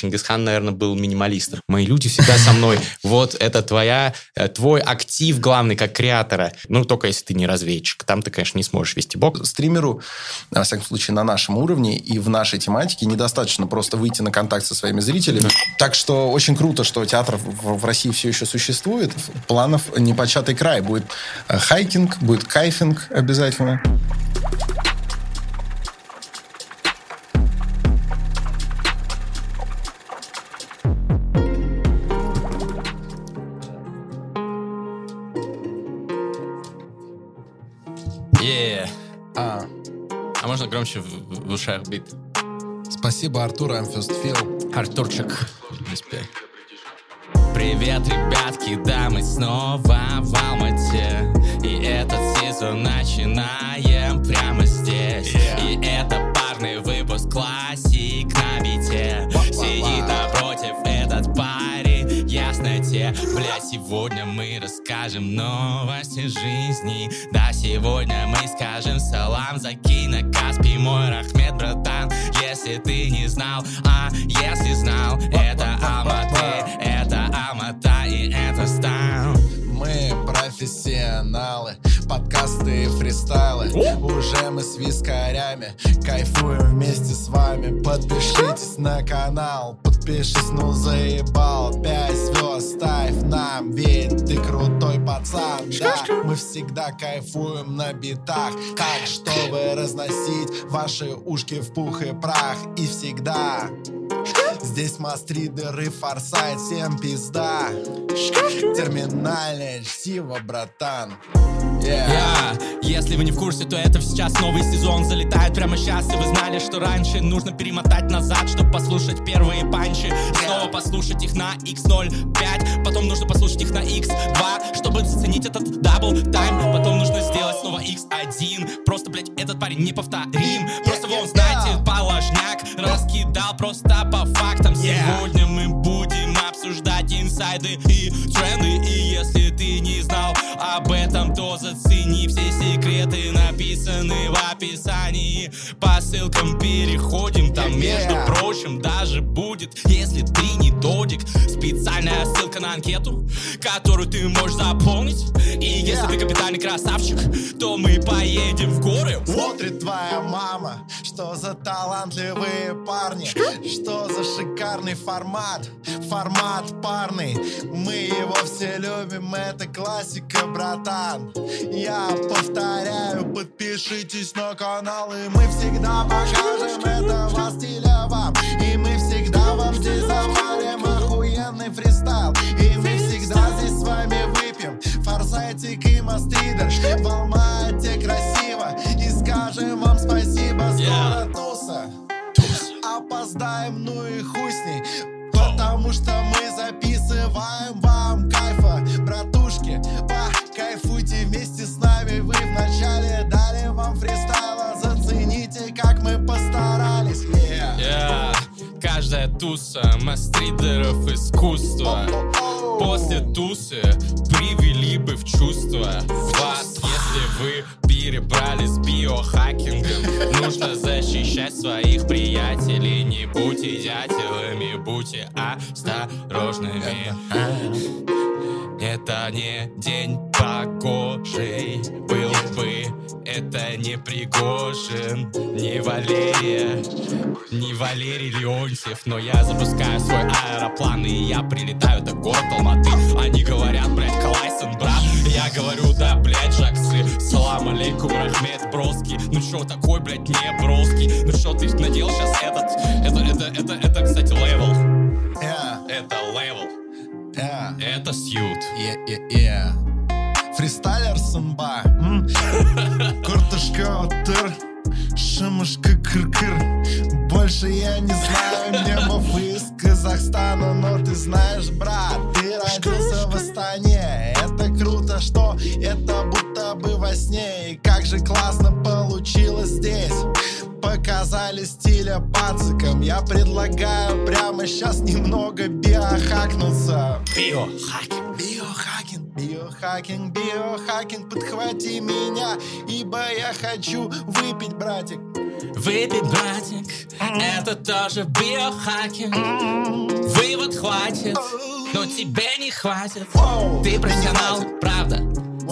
Чингисхан, наверное, был минималистом. Мои люди всегда со мной. Вот это твоя, э, твой актив главный как креатора. Ну, только если ты не разведчик. Там ты, конечно, не сможешь вести бок. Стримеру, во всяком случае, на нашем уровне и в нашей тематике недостаточно просто выйти на контакт со своими зрителями. Так что очень круто, что театр в, России все еще существует. Планов непочатый край. Будет э, хайкинг, будет кайфинг обязательно. Громче в, в ушах бит? Спасибо, Артур, feel. Артурчик. Привет, ребятки, да, мы снова в Алмате И этот сезон начинаем прямо здесь yeah. И это парный выпуск классик на бите Сидит напротив этот парень, те Бля, сегодня мы расскажем новости жизни. Да, сегодня мы скажем салам, закинь на Каспий Мой Рахмет, братан, если ты не знал. А если знал, это Алматы, это Алмата и это стайл Мы профессионалы, подкасты и фристайлы. Уже мы с вискарями. Кайфуем вместе с вами. Подпишитесь на канал, подпишись, ну заебал. Пять звезд ставь нам, ведь ты крутой пацан. Да, мы всегда кайфуем на битах. Так, чтобы разносить ваши ушки в пух и прах. И всегда. Здесь мастридеры, форсайт, всем пизда Чтиво, братан. Yeah. yeah. Если вы не в курсе, то это сейчас новый сезон. Залетает прямо сейчас И вы знали, что раньше нужно перемотать назад Чтобы послушать первые панчи. Снова послушать их на X05 Потом нужно послушать их на X2 Чтобы заценить этот double time. Потом нужно сделать снова X1 Просто, блять, этот парень неповторим. Просто вы знаете, положняк Раскидал просто по фактам. Сегодня мы будем обсуждать инсайды и тренды. И если ты не знал об этом, то зацени Все секреты написаны в описании. По ссылкам переходим, там между прочим даже будет Если ты не додик, специальная ссылка на анкету Которую ты можешь заполнить. И если ты капитальный красавчик, то мы поедем в горы. Смотрит твоя мама, что за талантливые парни Что за шикарный формат, формат парный. Мы его все любим, это классика, братан. Я повторяю, подпишитесь на канал И мы всегда покажем этого стиля вам. И мы всегда вам здесь завалим охуенный фристайл. И мы всегда здесь с вами выпьем Форсайтик и мастридер В Алмате красиво И скажем вам спасибо. Скоро туса. Опоздаем, ну и хуй с ней Потому что мы записываем вам кайфа. Братушки, покайфуйте вместе с нами. Вы вначале дали вам фристайла. Зацените, как мы постарались. Yeah. Yeah. Каждая туса мастридеров искусства. После тусы привели бы в чувство вас Если вы перебрали с биохакингом. Нужно защищать своих приятелей. Не будьте дятелами, будьте осторожными. Это не день погожий. Был бы это не Пригожин, не Валерия Не Валерий Леонтьев. Но я запускаю свой аэроплан И я прилетаю до города Алматы Они говорят, блядь, Калайсон, брат. Я говорю, да, блядь, Жаксы Салам алейкум, Рахмет, Броски. Ну чё такой, блядь, не Броски? Ну чё ты надел сейчас этот? Это, это, это, это, кстати, левел. Yeah. Это левел. Yeah. Это сьют. Yeah, yeah, yeah. Фристайлер сымба. Куртышка отыр Шимышка кыр-кыр. Больше я не знаю мемов из Казахстана Но ты знаешь, брат, ты родился в Астане Круто, что? Это будто бы во сне. И как же классно получилось здесь. Показали стиля пацикам. Я предлагаю прямо сейчас немного биохакнуться. Биохакинг. Биохакинг Биохакинг, биохакинг, подхвати меня Ибо я хочу выпить, братик Выпей, братик, это тоже биохакинг. Вывод хватит, но тебе не хватит. Ты профессионал, правда.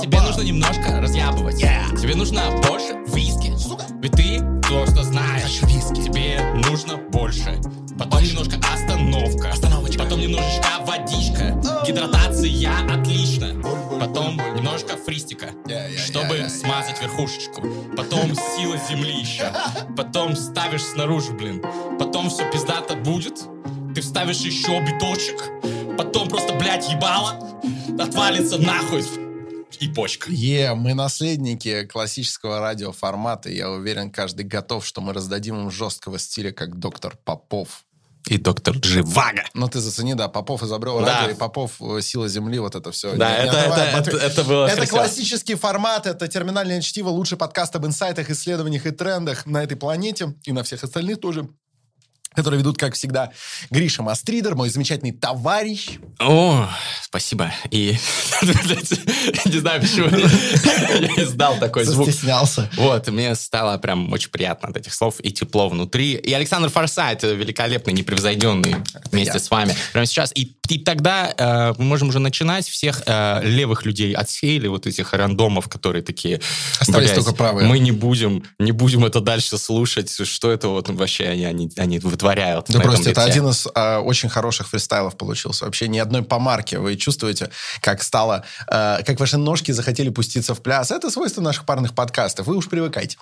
Тебе нужно немножко разъябывать. Тебе нужно больше виски. Ведь ты то, что знаешь. Тебе нужно больше. Потом немножко остановка. Потом немножечко водичка. Гидратация отлично. Потом немножко фристика, чтобы смазать верхушечку. Потом сила земли еще. Потом ставишь снаружи, блин. Потом все пиздато будет. Ты вставишь еще биточек. Потом просто, блядь, ебало. Отвалится нахуй и почка. Е, мы наследники классического радиоформата. Я уверен, каждый готов, что мы раздадим им жесткого стиля, как доктор Попов. И доктор Дживага. Ну, ты зацени, да, Попов изобрел Да. радио, и Попов э, «Сила Земли», вот это все. Да, это- это- это- это было Это красиво. классический формат, это терминальное чтиво, лучший подкаст об инсайтах, исследованиях и трендах на этой планете и на всех остальных тоже которые ведут, как всегда, Гриша Мастридер, мой замечательный товарищ. О, спасибо. И не знаю, почему я издал такой звук. Застеснялся. Вот, мне стало прям очень приятно от этих слов и тепло внутри. И Александр Форсайт, великолепный, непревзойденный, вместе с вами прямо сейчас. И, и тогда э, мы можем уже начинать. Всех э, левых людей отсеяли, вот этих рандомов, которые такие... Остались «Блядь, только правые». Мы не будем, не будем это дальше слушать. Что это вот вообще они, они, они вытворяют Да просто это лифте?» один из а, очень хороших фристайлов получился. Вообще ни одной помарки. Вы чувствуете, как стало, а, как ваши ножки захотели пуститься в пляс. Это свойство наших парных подкастов. Вы уж привыкайте.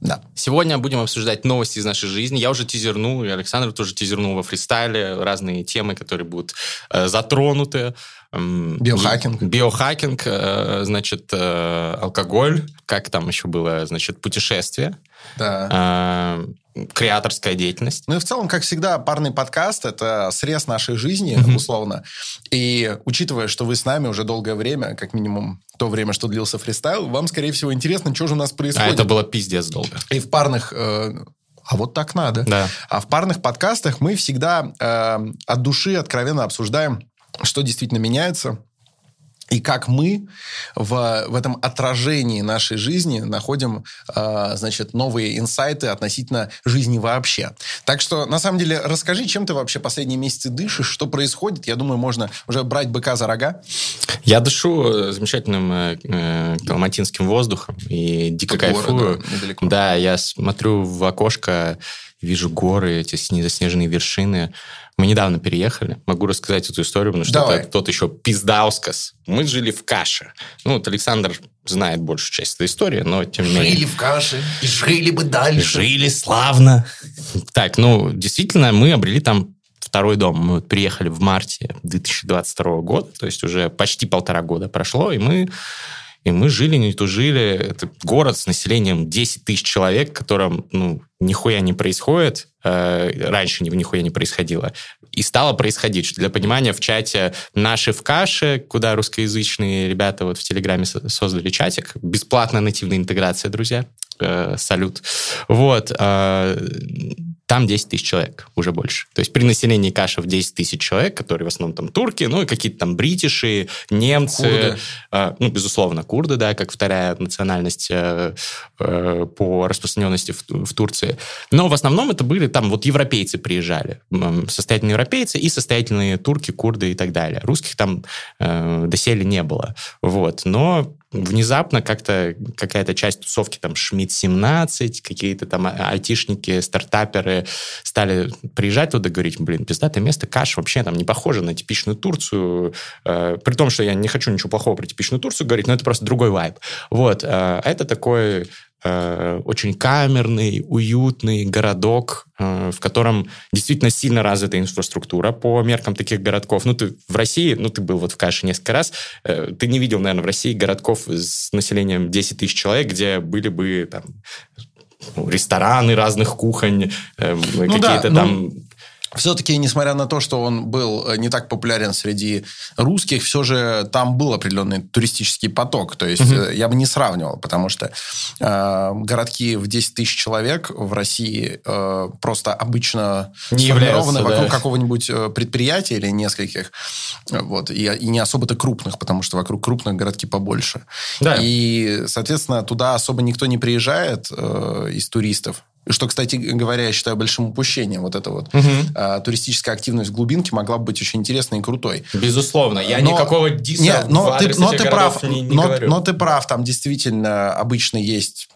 Да. Сегодня будем обсуждать новости из нашей жизни. Я уже тизернул, и Александр тоже тизернул во фристайле разные темы, которые будут э, затронуты. Биохакинг. Биохакинг, э, значит, э, алкоголь, как там еще было, значит, путешествие, Да. э, креаторская деятельность. Ну и в целом, как всегда, парный подкаст – это срез нашей жизни, условно. И учитывая, что вы с нами уже долгое время, как минимум то время, что длился фристайл, вам, скорее всего, интересно, что же у нас А происходит. это было пиздец долго. И в парных... э, а вот так надо. Да. А в парных подкастах мы всегда э, от души откровенно обсуждаем, что действительно меняется, и как мы в, в этом отражении нашей жизни находим, э, значит, новые инсайты относительно жизни вообще. Так что, на самом деле, расскажи, чем ты вообще последние месяцы дышишь, что происходит. Я думаю, можно уже брать быка за рога. Я дышу э, замечательным э, э, калматинским воздухом и дико горы, кайфую. недалеко. Да, я смотрю в окошко, вижу горы, эти сне- заснеженные вершины. Мы недавно переехали. Могу рассказать эту историю, потому что Давай. это тот еще пиздаускас. Мы жили в каше. Ну, вот Александр знает большую часть этой истории, но тем не менее. в каше и жили бы дальше. Жили славно. Так, ну, действительно, мы обрели там второй дом. Мы вот приехали в марте 2022 года, то есть уже почти полтора года прошло, и мы, и мы жили, не тужили. Это город с населением 10 тысяч человек, в котором, ну, нихуя не происходит. Э, раньше ни- нихуя не происходило. И стало происходить. Что Для понимания, в чате «Наши в каше», куда русскоязычные ребята вот в Телеграме со- создали чатик, бесплатная нативная интеграция, друзья. Э, салют. Вот. Э, там 10 тысяч человек, уже больше. То есть при населении каша в 10 тысяч человек, которые в основном там турки, ну и какие-то там бритиши, немцы, Курды. э, ну, безусловно, курды, да, как вторая национальность э, э, по распространенности в, в Турции. Но в основном это были там вот европейцы приезжали, м, состоятельные европейцы и состоятельные турки, курды и так далее. Русских там э, доселе не было. Вот. Но внезапно как-то какая-то часть тусовки, там, Шмидт-17, какие-то там а- айтишники, стартаперы стали приезжать туда, говорить, блин, пиздатое место, каш вообще там не похоже на типичную Турцию, Э, при том, что я не хочу ничего плохого про типичную Турцию говорить, но это просто другой вайб. Вот, э, это такой очень камерный, уютный городок, э, в котором действительно сильно развита инфраструктура по меркам таких городков. Ну, ты в России, ну, ты был вот в Каше несколько раз, э, ты не видел, наверное, в России городков с населением 10 тысяч человек, где были бы там ну, рестораны разных кухонь, э, какие-то да, ну, там... Все-таки, несмотря на то, что он был э, не так популярен среди русских, все же там был определенный туристический поток. То есть э, я бы не сравнивал, потому что э, городки в 10 тысяч человек в России э, просто обычно Не сформированы вокруг да. какого-нибудь э, предприятия или нескольких. Вот, и, и не особо-то крупных, потому что вокруг крупных городки побольше. Да. И, соответственно, туда особо никто не приезжает э, из туристов. Что, кстати говоря, я считаю большим упущением. Вот эта вот угу. а, туристическая активность в глубинке могла бы быть очень интересной и крутой. Безусловно. Я но, никакого диса нет, но ты, но ты прав, не, не но, говорю. но ты прав. Там действительно обычно есть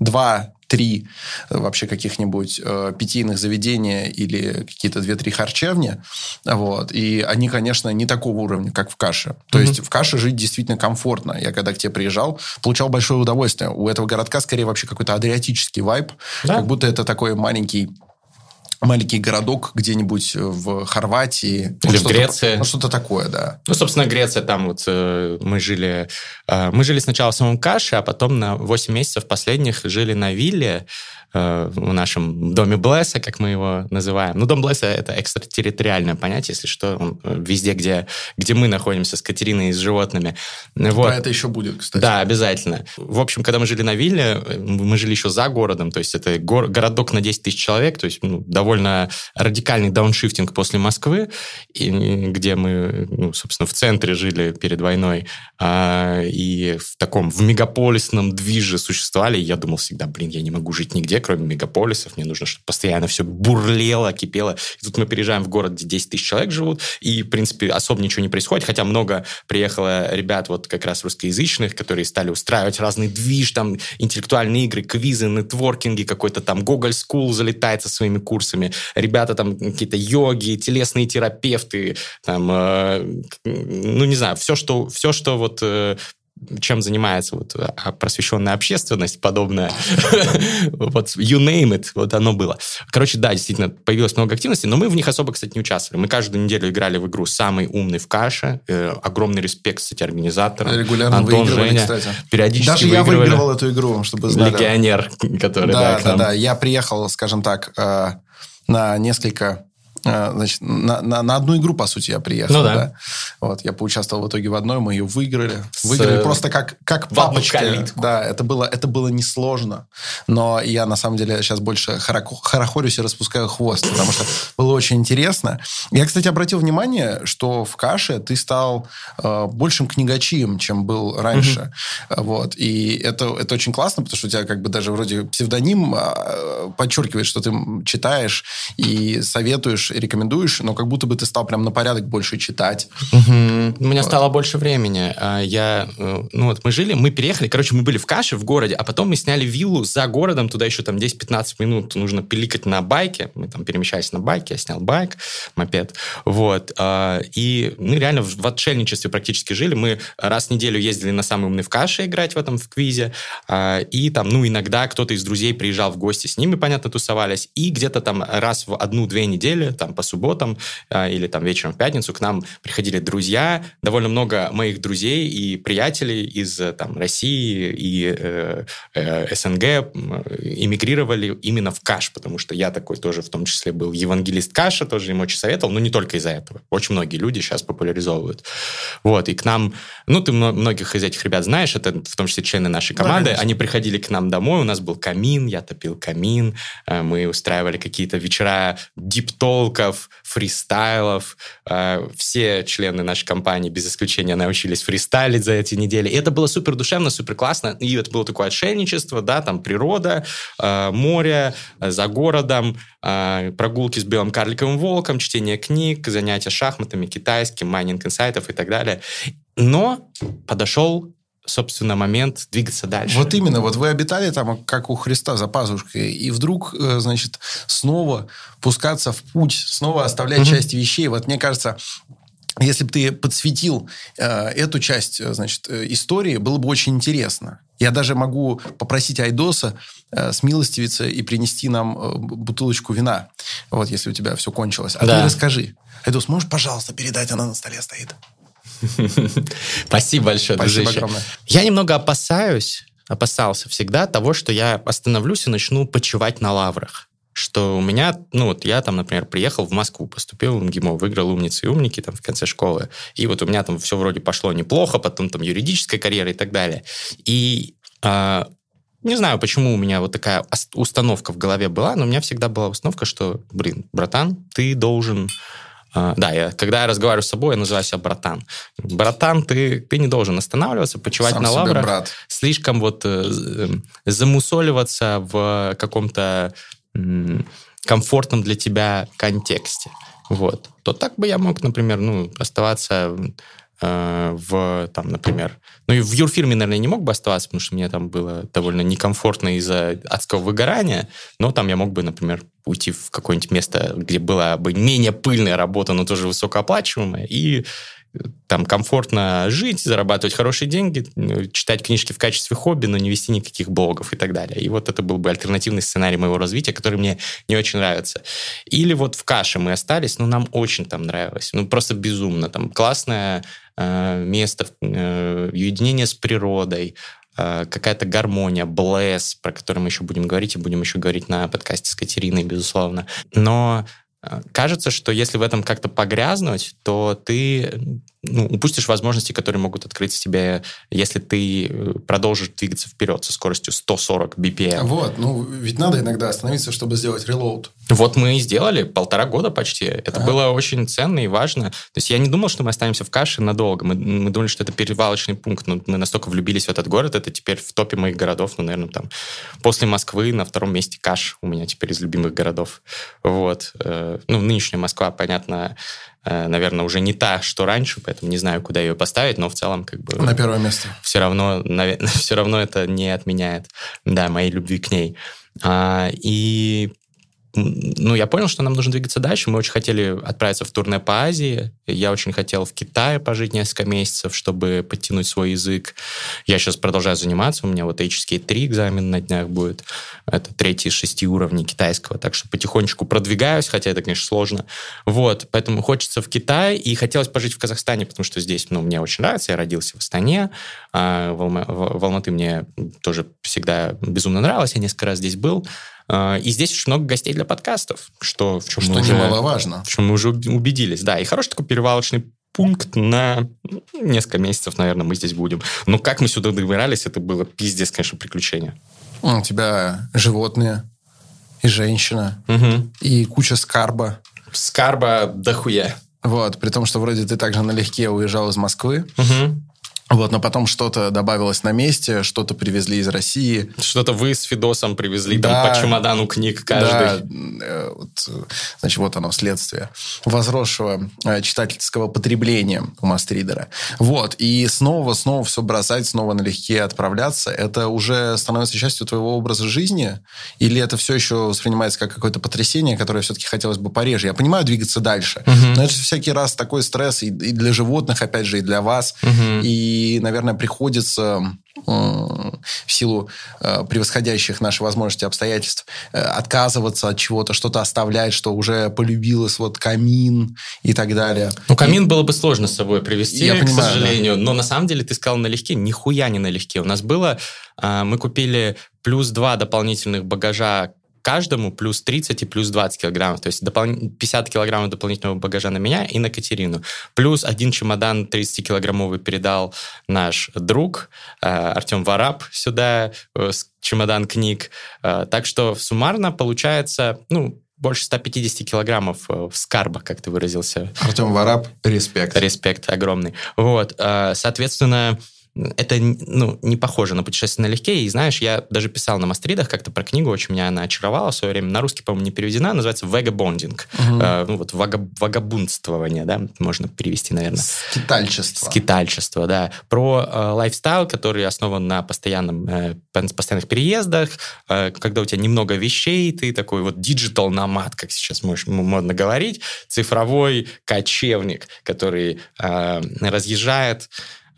два три э, вообще каких-нибудь э, питейных заведения или какие-то две-три харчевни. Вот. И они, конечно, не такого уровня, как в каше. То mm-hmm. есть в каше жить действительно комфортно. Я когда к тебе приезжал, получал большое удовольствие. У этого городка скорее вообще какой-то адриатический вайб. Да? Как будто это такой маленький маленький городок где-нибудь в Хорватии. Или в Греции. Ну, что-то такое, да. Ну, собственно, Греция, там вот э, мы жили... Э, мы жили сначала в самом Каше, а потом на 8 месяцев последних жили на вилле Э, в нашем доме Блесса, как мы его называем. Ну, дом Блесса — это экстратерриториальное понятие, если что, он э, везде, где, где мы находимся с Катериной и с животными. Вот. Про это еще будет, кстати. Да, обязательно. В общем, когда мы жили на вилле, э, мы жили еще за городом, то есть это гор- городок на 10 тысяч человек, то есть ну, довольно радикальный дауншифтинг после Москвы, и, где мы, ну, собственно, в центре жили перед войной, а, и в таком, в мегаполисном движе существовали, и я думал всегда, блин, я не могу жить нигде, кроме мегаполисов. Мне нужно, чтобы постоянно все бурлело, кипело. И тут мы переезжаем в город, где 10 тысяч человек живут, и, в принципе, особо ничего не происходит. Хотя много приехало ребят вот как раз русскоязычных, которые стали устраивать разный движ, там, интеллектуальные игры, квизы, нетворкинги, какой-то там Google School залетает со своими курсами. Ребята там какие-то йоги, телесные терапевты, там, э, ну, не знаю, все, что, все, что вот э, чем занимается вот а, просвещенная общественность подобная. вот you name it, вот оно было. Короче, да, действительно, появилось много активности, но мы в них особо, кстати, не участвовали. Мы каждую неделю играли в игру «Самый умный в каше». Э, огромный респект, кстати, организаторам. Регулярно Антон, Женя. кстати. Периодически Даже я выигрывал эту игру, чтобы знали. Легионер, который, да, да, да, да. Я приехал, скажем так, э, на несколько значит, на, на, на одну игру, по сути, я приехал. Ну, да. да. Вот, я поучаствовал в итоге в одной, мы ее выиграли. С... Выиграли просто как, как папочки. Да, это было, это было несложно. Но я, на самом деле, сейчас больше хорохорюсь и распускаю хвост, потому что было очень интересно. Я, кстати, обратил внимание, что в каше ты стал э, большим книгачием, чем был раньше. Угу. Вот. И это, это очень классно, потому что у тебя как бы даже вроде псевдоним э, подчеркивает, что ты читаешь и советуешь рекомендуешь, но как будто бы ты стал прям на порядок больше читать. Угу. У меня стало больше времени. А, я, э, ну вот мы жили, мы переехали, короче, мы были в Каше в городе, а потом мы сняли виллу за городом, туда еще там 10-15 минут нужно пиликать на байке, мы там перемещались на байке, я снял байк, мопед, вот, а, и мы реально в отшельничестве практически жили, мы раз в неделю ездили на самый умный в Каше играть в этом, в квизе, а, и там, ну, иногда кто-то из друзей приезжал в гости, с ними, понятно, тусовались, и где-то там раз в одну-две недели там по субботам а, или там вечером в пятницу к нам приходили друзья, довольно много моих друзей и приятелей из э, там России и э, э, СНГ эмигрировали именно в Каш, потому что я такой тоже в том числе был евангелист Каша, тоже им очень советовал, но не только из-за этого. Очень многие люди сейчас популяризовывают. Вот, и к нам, ну, ты многих из этих ребят знаешь, это в том числе члены нашей команды, да, они приходили к нам домой, у нас был камин, я топил камин, э, мы устраивали какие-то вечера deep talk ов, фристайлов. Э, все члены нашей компании, без исключения, научились фристайлить за эти недели. И это было супер душевно, супер классно. И это было такое отшельничество, да, там природа, э, море, э, за городом, прогулки с белым карликовым волком, чтение книг, занятия шахматами, китайским, майнинг инсайтов и так далее. Но подошел собственно, момент двигаться дальше. Вот именно, вот вы обитали там, как у Христа, за пазушкой, и вдруг, э, значит, снова пускаться в путь, снова оставлять mm-hmm. часть вещей. Вот мне кажется, если бы ты подсветил э, эту часть, э, значит, э, истории, было бы очень интересно. Я даже могу попросить Айдоса э, смилостивиться и принести нам э, бутылочку вина, вот, если у тебя все кончилось. А да. ты расскажи. Айдос, можешь, пожалуйста, передать, она на столе стоит. Спасибо большое, Спасибо дружище. огромное. Я немного опасаюсь, опасался всегда того, что я остановлюсь и начну почивать на лаврах что у меня, ну вот я там, например, приехал в Москву, поступил в МГИМО, выиграл умницы и умники там в конце школы, и вот у меня там все вроде пошло неплохо, потом там юридическая карьера и так далее. И э, не знаю, почему у меня вот такая установка в голове была, но у меня всегда была установка, что, блин, братан, ты должен а, да, я, когда я разговариваю с собой, я называю себя братан. Братан, ты, ты не должен останавливаться, почивать Сам на лаврах, брат. слишком вот э, замусоливаться в каком-то комфортном для тебя контексте. Вот. То так бы я мог, например, ну, оставаться э, в, там, например, ну и в юрфирме, наверное, не мог бы оставаться, потому что мне там было довольно некомфортно из-за адского выгорания, но там я мог бы, например, уйти в какое-нибудь место, где была бы менее пыльная работа, но тоже высокооплачиваемая, и там комфортно жить, зарабатывать хорошие деньги, ну, читать книжки в качестве хобби, но не вести никаких блогов и так далее. И вот это был бы альтернативный сценарий моего развития, который мне не очень нравится. Или вот в каше мы остались, но нам очень там нравилось. Ну, просто безумно. Там классное э, место, э, уединение с природой, э, какая-то гармония, блесс, про который мы еще будем говорить, и будем еще говорить на подкасте с Катериной, безусловно. Но Э, кажется, что если в этом как-то погрязнуть, то ты ну, упустишь возможности, которые могут открыть себе, если ты э, продолжишь двигаться вперед со скоростью 140 BPM. Вот, ну ведь надо иногда остановиться, чтобы сделать релоуд. Вот мы и сделали полтора года почти. Это ага. было очень ценно и важно. То есть я не думал, что мы останемся в каше надолго. Мы, мы думали, что это перевалочный пункт. Но мы настолько влюбились в этот город, это теперь в топе моих городов, ну, наверное, там после Москвы на втором месте Каш у меня теперь из любимых городов. Вот. Э, ну, нынешняя Москва, понятно, наверное, уже не та, что раньше, поэтому не знаю, куда ее поставить, но в целом как бы... На первое место. Все равно, все равно это не отменяет, да, моей любви к ней. А, и ну, я понял, что нам нужно двигаться дальше. Мы очень хотели отправиться в турне по Азии. Я очень хотел в Китае пожить несколько месяцев, чтобы подтянуть свой язык. Я сейчас продолжаю заниматься. У меня вот HSK3 экзамен на днях будет. Это третий из шести уровней китайского. Так что потихонечку продвигаюсь, хотя это, конечно, сложно. Вот, поэтому хочется в Китай. И хотелось пожить в Казахстане, потому что здесь, ну, мне очень нравится. Я родился в Астане. А в, Алма- в Алматы мне тоже всегда безумно нравилось. Я несколько раз здесь был. А, и здесь очень много гостей для подкастов, что в чем что мы уже, немаловажно. В чем мы уже убедились. Да, и хороший такой перевалочный пункт на несколько месяцев, наверное, мы здесь будем. Но как мы сюда добирались, это было пиздец, конечно, приключение. У тебя животные и женщина, угу. и куча скарба. Скарба дохуя. Вот, при том, что вроде ты также налегке уезжал из Москвы. Угу. Вот, но потом что-то добавилось на месте, что-то привезли из России. Что-то вы с Фидосом привезли да, там по чемодану книг каждый. Да, э, вот, значит, вот оно следствие возросшего э, читательского потребления у Мастридера. Вот, и снова, снова все бросать, снова налегке отправляться, это уже становится частью твоего образа жизни? Или это все еще воспринимается как какое-то потрясение, которое все-таки хотелось бы пореже? Я понимаю двигаться дальше, угу. но это же всякий раз такой стресс и, и для животных, опять же, и для вас. Угу. И и, наверное, приходится в силу э, превосходящих наши возможности обстоятельств э, отказываться от чего-то, что-то оставлять, что уже полюбилось, вот камин и так далее. Ну, камин и... было бы сложно с собой привести, Я к понимаю, сожалению. Да. Но на самом деле ты сказал налегке, нихуя не налегке. У нас было, э, мы купили плюс два дополнительных багажа каждому плюс 30 и плюс 20 килограммов. То есть допол... 50 килограммов дополнительного багажа на меня и на Катерину. Плюс один чемодан 30-килограммовый передал наш друг э, Артем Вараб сюда, э, чемодан книг. Э, так что суммарно получается, ну, больше 150 килограммов в скарба, как ты выразился. Артем Вараб, респект. Респект огромный. Вот, соответственно, это ну, не похоже на путешествие налегке. И знаешь, я даже писал на Mustread ах как-то про книгу, очень меня она очаровала в свое время. На русский, по-моему, не переведена, называется «Vagabonding». Угу. Э, ну, вот вага, да, можно перевести, наверное. Скитальчество. Скитальчество, да. Про э, lifestyle, который основан на постоянном, э, постоянных переездах, э, когда у тебя немного вещей, ты такой вот digital nomad, как сейчас можешь, модно говорить, цифровой кочевник, который э, разъезжает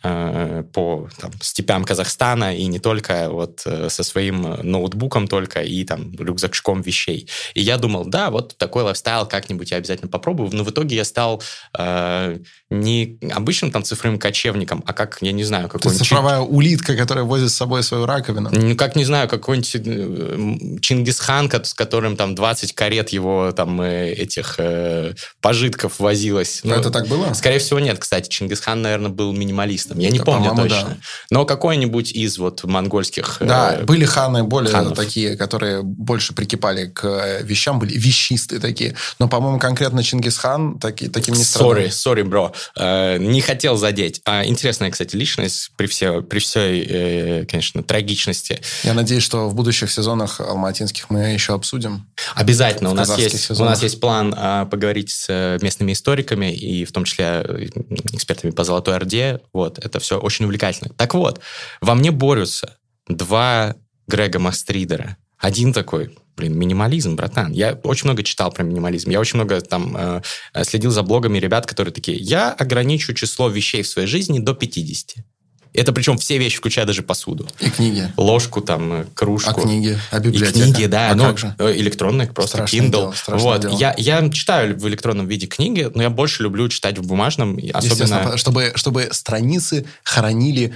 по там, степям Казахстана и не только вот э, со своим ноутбуком только и там рюкзачком вещей. И я думал, да, вот такой lifestyle как-нибудь я обязательно попробую. Но в итоге я стал э, не обычным там цифровым кочевником, а как, я не знаю, какой-нибудь... цифровая улитка, которая возит с собой свою раковину. Ну, как, не знаю, какой-нибудь э, Чингисхан, с которым там 20 карет его там этих э, пожитков возилось. Но ну, это так было? Скорее всего, нет. Кстати, Чингисхан, наверное, был минималистом там, я не Да, помню точно. да. Но какой-нибудь из вот монгольских... э, Да, были ханы более ханов. такие, которые больше прикипали к э, вещам, были вещистые такие. Но, по-моему, конкретно Чингисхан таки, таким не страдал. Сори, сори, бро. Э, не хотел задеть. А, интересная, кстати, личность при, все, при всей, э, конечно, трагичности. Я надеюсь, что в будущих сезонах алматинских мы еще обсудим. Обязательно. У нас, есть, у нас есть план а, поговорить с э, местными историками и в том числе э, экспертами по Золотой Орде. Вот, это все очень увлекательно. Так вот, во мне борются два Грега Мастридера. Один такой, блин, минимализм, братан. Я очень много читал про минимализм. Я очень много там э, э, следил за блогами ребят, которые такие, я ограничу число вещей в своей жизни до 50. Это причем все вещи, включая даже посуду. И книги. Ложку, там, э, кружку. А книги? А И библиотека? книги, да. А ну, как же? э, Электронные, просто Страшное Kindle. дело, вот. дело. Я, я читаю в электронном виде книги, но я больше люблю читать в бумажном. и Особенно чтобы, чтобы страницы хранили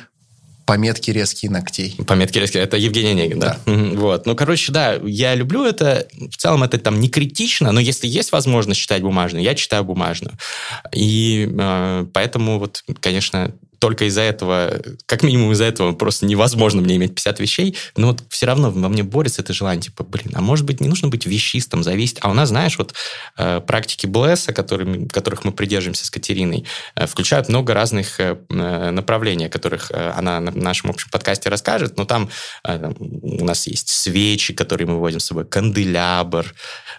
пометки резкие ногтей. пометки резкие. Это Евгений Онегин, да. Мгм, Вот. Ну, короче, да, я люблю это. В целом это там не критично, но если есть возможность читать бумажную, я читаю бумажную. И э, поэтому вот, конечно, только из-за этого, как минимум из-за этого просто невозможно мне иметь 50 вещей, но вот все равно во мне борется это желание, типа, блин, а может быть не нужно быть вещистом, зависеть. А у нас, знаешь, вот э, практики Блесса, которыми, которых мы придерживаемся с Катериной, э, включают много разных э, э, направлений, о которых э, она на нашем общем подкасте расскажет, но там, э, у нас есть свечи, которые мы возим с собой, канделябр,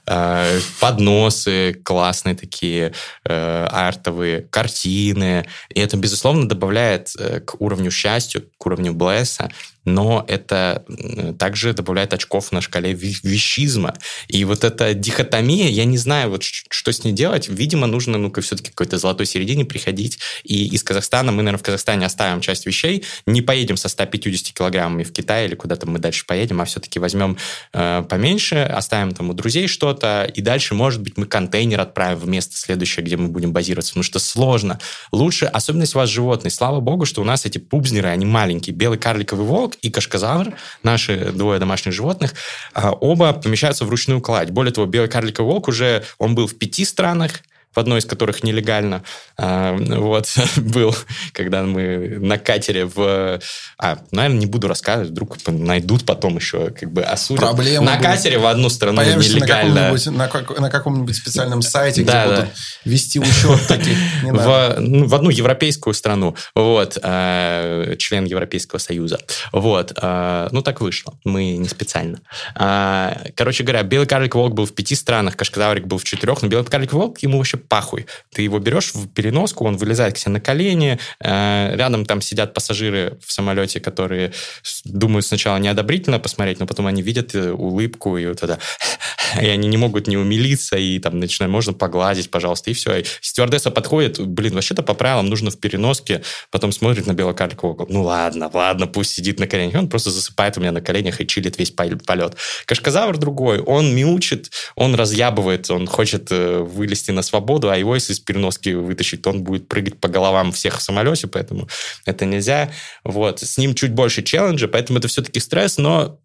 э, подносы классные такие, э, артовые, картины. И это, безусловно, добавляет э, к уровню счастья, к уровню блесса, но это также добавляет очков на шкале вещизма. И вот эта дихотомия, я не знаю, вот что с ней делать. Видимо, нужно, ну-ка, все-таки какой-то золотой середине приходить. И из Казахстана, мы, наверное, в Казахстане оставим часть вещей, не поедем со 150 килограммами в Китай или куда-то мы дальше поедем, а все-таки возьмем э, поменьше, оставим там у друзей что-то, и дальше, может быть, мы контейнер отправим в место следующее, где мы будем базироваться, потому что сложно. Лучше, особенно если у вас животные. Слава богу, что у нас эти пубзнеры, они маленькие. Белый карликовый волк и кашказавр, наши двое домашних животных, а, оба помещаются в ручную кладь. Более того, белый карликовый волк уже, он был в пяти странах, в одной из которых нелегально а, вот, был, когда мы на катере в... А, наверное, не буду рассказывать, вдруг найдут потом еще, как бы осудят. Проблемы на будут. катере в одну страну Появишься нелегально. на, как- на каком-нибудь специальном сайте, где Да, да. будут вести учет таких. В, ну, в одну европейскую страну, вот, э, член Европейского Союза. Вот, э, ну так вышло, мы не специально. А, короче говоря, белый карликовый волк был в пяти странах, кашкадаврик был в четырех, но белый карликовый волк, ему вообще пахуй. Ты его берешь в переноску, он вылезает к себе на колени, э, рядом там сидят пассажиры в самолете, которые думают сначала неодобрительно посмотреть, но потом они видят э, улыбку и вот это, и они не могут не умилиться, и там начинают, можно погладить, пожалуйста, и все. И стюардесса подходит, блин, вообще-то по правилам нужно в переноске, потом смотрит на белокарликового, волка, ну ладно, ладно, пусть сидит на коленях. Он просто засыпает у меня на коленях и чилит весь пол- полет. Кашказавр другой, он мяучит, он разъябывает, он хочет э, вылезти на свободу, а его если из переноски вытащить, то он будет прыгать по головам всех в самолете, поэтому это нельзя. Вот. С ним чуть больше челленджа, поэтому это все-таки стресс, но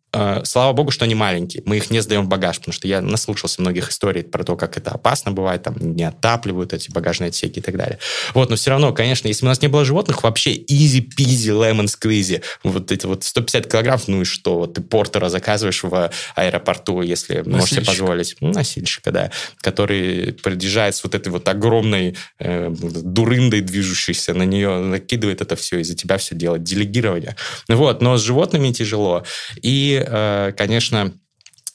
слава богу, что они маленькие. Мы их не сдаем в багаж, потому что я наслушался многих историй про то, как это опасно бывает, там не отапливают эти багажные отсеки и так далее. Вот, но все равно, конечно, если бы у нас не было животных, вообще easy-peasy lemon squeezy. Вот эти вот 150 килограмм, ну и что? Вот ты портера заказываешь в аэропорту, если можете Носильщик. позволить. Ну, Носильщика, да. Который приезжает с вот этой вот огромной э, дурындой движущейся, на нее накидывает это все, и за тебя все делает. Делегирование. Вот, но с животными тяжело. И, э, конечно,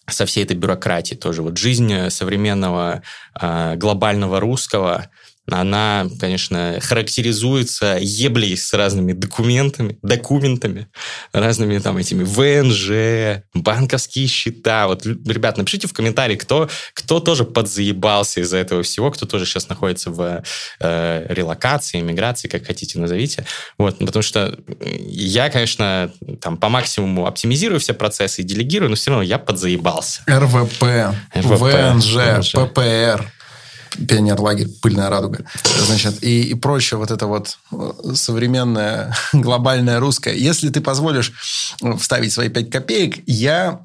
со всей этой бюрократией тоже. Вот жизнь современного э, глобального русского, она, конечно, характеризуется еблей с разными документами, документами, разными там этими ВНЖ, банковские счета. Вот, ребят, напишите в комментарии, кто, кто тоже подзаебался из-за этого всего, кто тоже сейчас находится в э, релокации, иммиграции, как хотите назовите. Вот, ну, потому что я, конечно, там по максимуму оптимизирую все процессы и делегирую, но все равно я подзаебался. РВП, РВП, ВНЖ, ВНЖ. ППР, пионер-лагерь, пыльная радуга, значит, и, и прочее вот это вот э, современное, глобальное русское. Если ты позволишь э, вставить свои пять копеек, я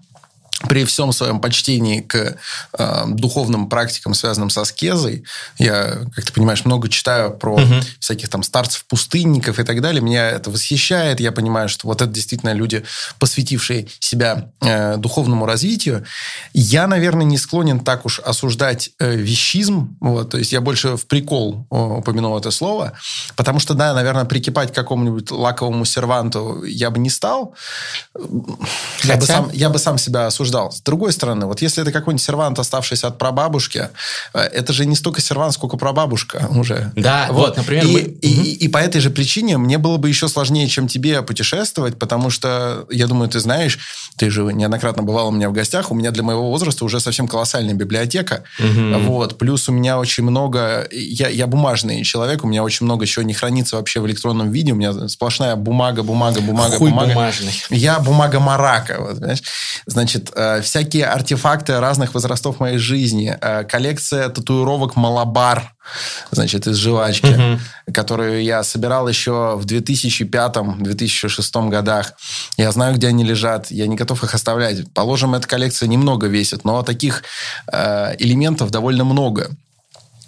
при всем своем почтении к э, духовным практикам, связанным со аскезой, я, как ты понимаешь, много читаю про угу. всяких там старцев-пустынников и так далее. Меня это восхищает. Я понимаю, что вот это действительно люди, посвятившие себя э, духовному развитию. Я, наверное, не склонен так уж осуждать э, вещизм. Вот, то есть я больше в прикол упомянул это слово. Потому что, да, наверное, прикипать к какому-нибудь лаковому серванту я бы не стал. Хотя... Я, бы сам, я бы сам себя осуждал осуждал. С другой стороны, вот если это какой-нибудь сервант, оставшийся от прабабушки, э, это же не столько сервант, сколько прабабушка уже. Да, вот, вот например. И, мы... и, и, и по этой же причине мне было бы еще сложнее, чем тебе путешествовать, потому что, я думаю, ты знаешь, ты же неоднократно бывал у меня в гостях, у меня для моего возраста уже совсем колоссальная библиотека. Угу. Вот, плюс у меня очень много... Я, я бумажный человек, у меня очень много чего не хранится вообще в электронном виде, у меня сплошная бумага, бумага, бумага, Хуй бумага. бумажный. Я бумага марака, вот, знаешь. Значит, Э, всякие артефакты разных возрастов моей жизни, э, коллекция татуировок «Малабар», значит, из жвачки, угу. которую я собирал еще в 2005-2006 годах. Я знаю, где они лежат, я не готов их оставлять. Положим, эта коллекция немного весит, но таких э, элементов довольно много.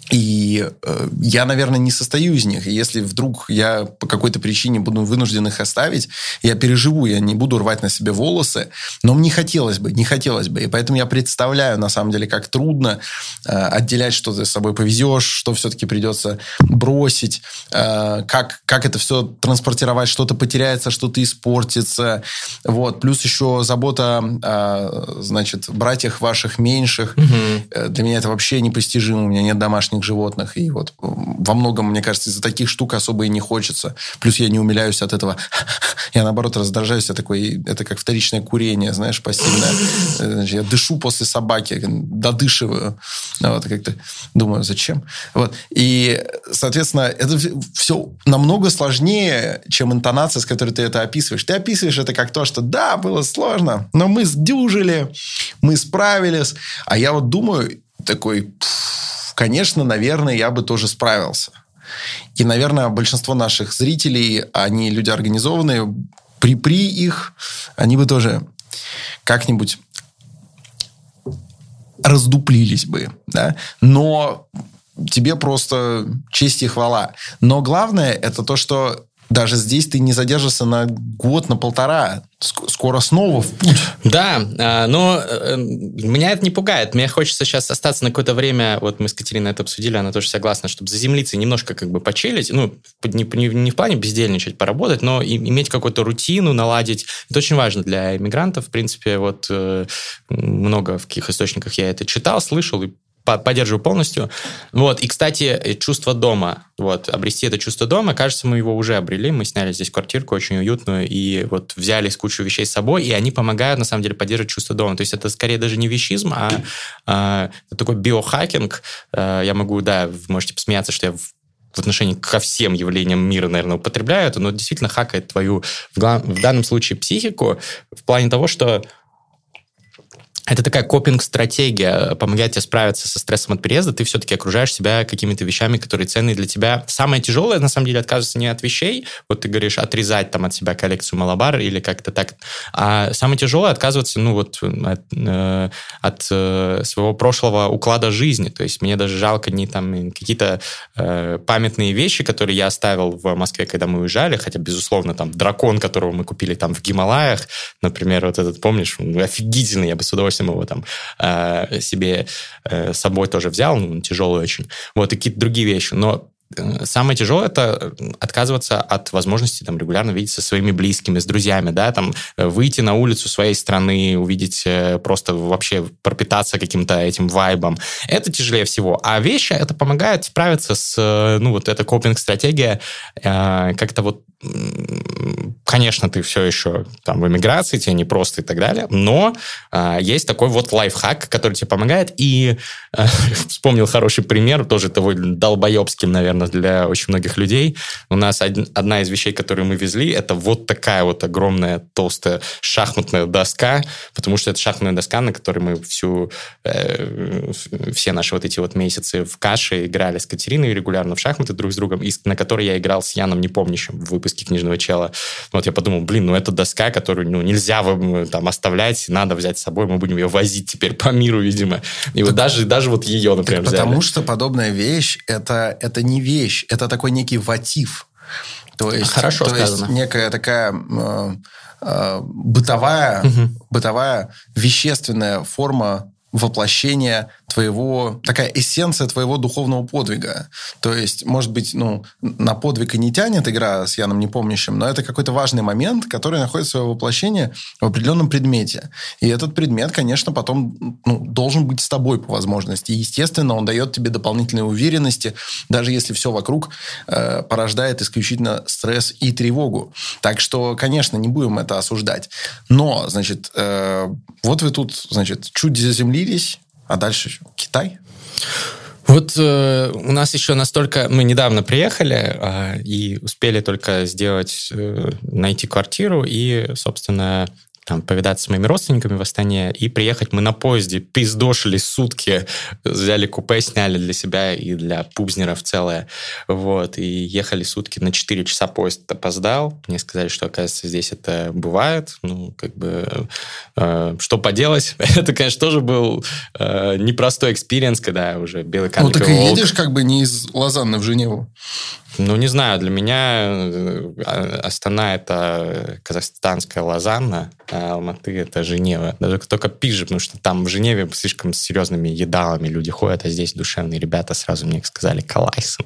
И э, я, наверное, не состою из них. если вдруг я по какой-то причине буду вынужден их оставить, я переживу, я не буду рвать на себе волосы. Но мне хотелось бы, не хотелось бы. И поэтому я представляю, на самом деле, как трудно э, отделять, что ты с собой повезешь, что все-таки придется бросить, э, как, как это все транспортировать, что-то потеряется, что-то испортится. Вот. Плюс еще забота о, значит, братьях ваших меньших. Угу. Для меня это вообще непостижимо. У меня нет домашних домашних животных. И вот во многом, мне кажется, из-за таких штук особо и не хочется. Плюс я не умиляюсь от этого. Я, наоборот, раздражаюсь. Я такой, это как вторичное курение, знаешь, пассивное. Я дышу после собаки, додышиваю. Вот, как-то думаю, зачем? Вот. И, соответственно, это все намного сложнее, чем интонация, с которой ты это описываешь. Ты описываешь это как то, что да, было сложно, но мы сдюжили, мы справились. А я вот думаю, такой, конечно, наверное, я бы тоже справился. И, наверное, большинство наших зрителей, они люди организованные, при, при их, они бы тоже как-нибудь раздуплились бы, да, но тебе просто честь и хвала. Но главное это то, что даже здесь ты не задержишься на год, на полтора. Скоро снова в путь. Да, а, но э, меня это не пугает. Мне хочется сейчас остаться на какое-то время. Вот мы с Катериной это обсудили, она тоже согласна, чтобы заземлиться и немножко как бы почилить. Ну, не, не, не в плане бездельничать, поработать, но иметь какую-то рутину, наладить. Это очень важно для иммигрантов. В принципе, вот э, много в каких источниках я это читал, слышал и поддерживаю полностью. Вот. И, кстати, чувство дома. Вот. Обрести это чувство дома, кажется, мы его уже обрели. Мы сняли здесь квартирку очень уютную и вот взяли кучу вещей с собой, и они помогают, на самом деле, поддерживать чувство дома. То есть это скорее даже не вещизм, а, а такой биохакинг. А, я могу, да, вы можете посмеяться, что я в в отношении ко всем явлениям мира, наверное, употребляю это, но действительно хакает твою, в, в данном случае, психику в плане того, что это такая копинг-стратегия, помогает тебе справиться со стрессом от переезда. Ты все-таки окружаешь себя какими-то вещами, которые ценные для тебя. Самое тяжелое, на самом деле, отказываться не от вещей. Вот ты говоришь, отрезать там от себя коллекцию Малабар или как-то так. А самое тяжелое отказываться, ну вот, от, э, от э, своего прошлого уклада жизни. То есть мне даже жалко не там какие-то э, памятные вещи, которые я оставил в Москве, когда мы уезжали, хотя, безусловно, там дракон, которого мы купили там в Гималаях, например, вот этот, помнишь, офигительный, я бы с удовольствием удовольствием его там э, себе э, собой тоже взял, ну, тяжелый очень. Вот, и какие-то другие вещи. Но Э, самое тяжелое это отказываться от возможности там регулярно видеться со своими близкими, с друзьями, да, там э, выйти на улицу своей страны, увидеть э, просто вообще пропитаться каким-то этим вайбом. Это тяжелее всего. А вещи это помогает справиться с, ну вот эта копинг-стратегия как-то вот конечно, ты все еще там в эмиграции, тебе не просто и так далее, но э, есть такой вот лайфхак, который тебе помогает. И э, вспомнил хороший пример, тоже того долбоебским, наверное, для очень многих людей. У нас од- одна из вещей, которые мы везли, это вот такая вот огромная толстая шахматная доска, потому что это шахматная доска, на которой мы всю, э, все наши вот эти вот месяцы в каше играли с Катериной регулярно в шахматы друг с другом, и на которой я играл с Яном Непомнящим в выпуске «Книжного чела». Вот я подумал, блин, ну это доска, которую ну, нельзя там оставлять, надо взять с собой, мы будем ее возить теперь по миру, видимо. И вот даже, даже вот ее, например, так Потому взяли. что подобная вещь, это, это не вещь, это такой некий ватив. То есть, Хорошо то сказано. есть некая такая э, э, бытовая, угу. бытовая вещественная форма воплощение твоего, такая эссенция твоего духовного подвига. То есть, может быть, ну, на подвиг и не тянет игра с Яном Непомнящим, но это какой-то важный момент, который находит свое воплощение в определенном предмете. И этот предмет, конечно, потом ну, должен быть с тобой по возможности. И, естественно, он дает тебе дополнительной уверенности, даже если все вокруг э, порождает исключительно стресс и тревогу. Так что, конечно, не будем это осуждать. Но, значит, э, вот вы тут, значит, чуть заземлились, а дальше Китай? Вот э, у нас еще настолько... Мы недавно приехали э, и успели только сделать, э, найти квартиру и, собственно, там, повидаться с моими родственниками в Астане, и приехать. Мы на поезде, пиздошили сутки, взяли купе, сняли для себя и для пубзнеров целое, вот, и ехали сутки на 4 часа поезд опоздал, мне сказали, что, оказывается, здесь это бывает, ну, как бы, э, что поделать, это, конечно, тоже был э, непростой experience, когда уже белый Ну, так и едешь как бы не из Лозанны в Женеву. Ну, не знаю, для меня э, Астана – это казахстанская Лозанна, Алматы – это Женева. Даже только пизже, потому что там в Женеве слишком серьезными едалами люди ходят, а здесь душевные ребята сразу мне сказали «Қалайсың».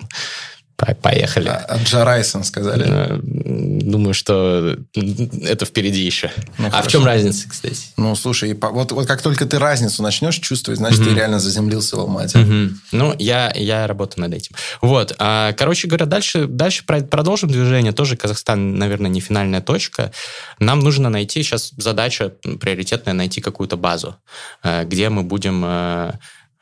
Поехали. А, Джарайсон сказали. Э, думаю, что это впереди еще. Ну, а хорошо. в чем разница, кстати? Ну, слушай, вот, вот как только ты разницу начнешь чувствовать, значит, угу. ты реально заземлился в Алмате. Угу. Ну, я, я работаю над этим. Вот. А, короче говоря, дальше, дальше продолжим движение. Тоже Казахстан, наверное, не финальная точка. Нам нужно найти, сейчас задача приоритетная, найти какую-то базу, э, где мы будем Э,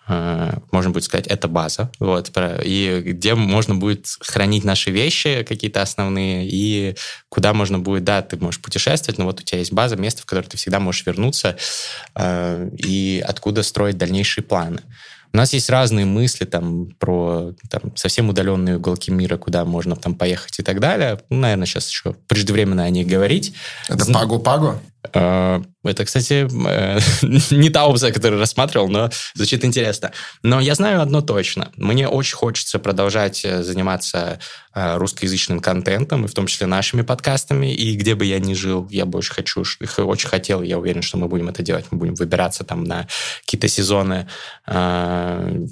можно будет сказать, это база, вот, и где можно будет хранить наши вещи какие-то основные, и куда можно будет, да, ты можешь путешествовать, но вот у тебя есть база, место, в которое ты всегда можешь вернуться, э, и откуда строить дальнейшие планы. У нас есть разные мысли там про там, совсем удаленные уголки мира, куда можно там поехать и так далее. Ну, наверное, сейчас еще преждевременно о них говорить. Это Пагу-Пагу? Э, это, кстати, э, не та опция, которую рассматривал, но звучит интересно. Но я знаю одно точно. Мне очень хочется продолжать э, заниматься русскоязычным контентом, и в том числе нашими подкастами. И где бы я ни жил, я бы очень хочу, очень хотел, я уверен, что мы будем это делать. Мы будем выбираться там на какие-то сезоны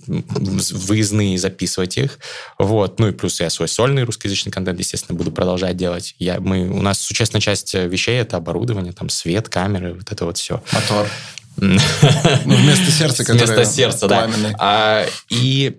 выездные, записывать их. Вот. Ну и плюс я свой сольный русскоязычный контент, естественно, буду продолжать делать. Я, мы, у нас существенная часть вещей — это оборудование, там, свет, камеры, вот это вот все. Мотор. Ну, вместо сердца, которое Вместо сердца, да. А, и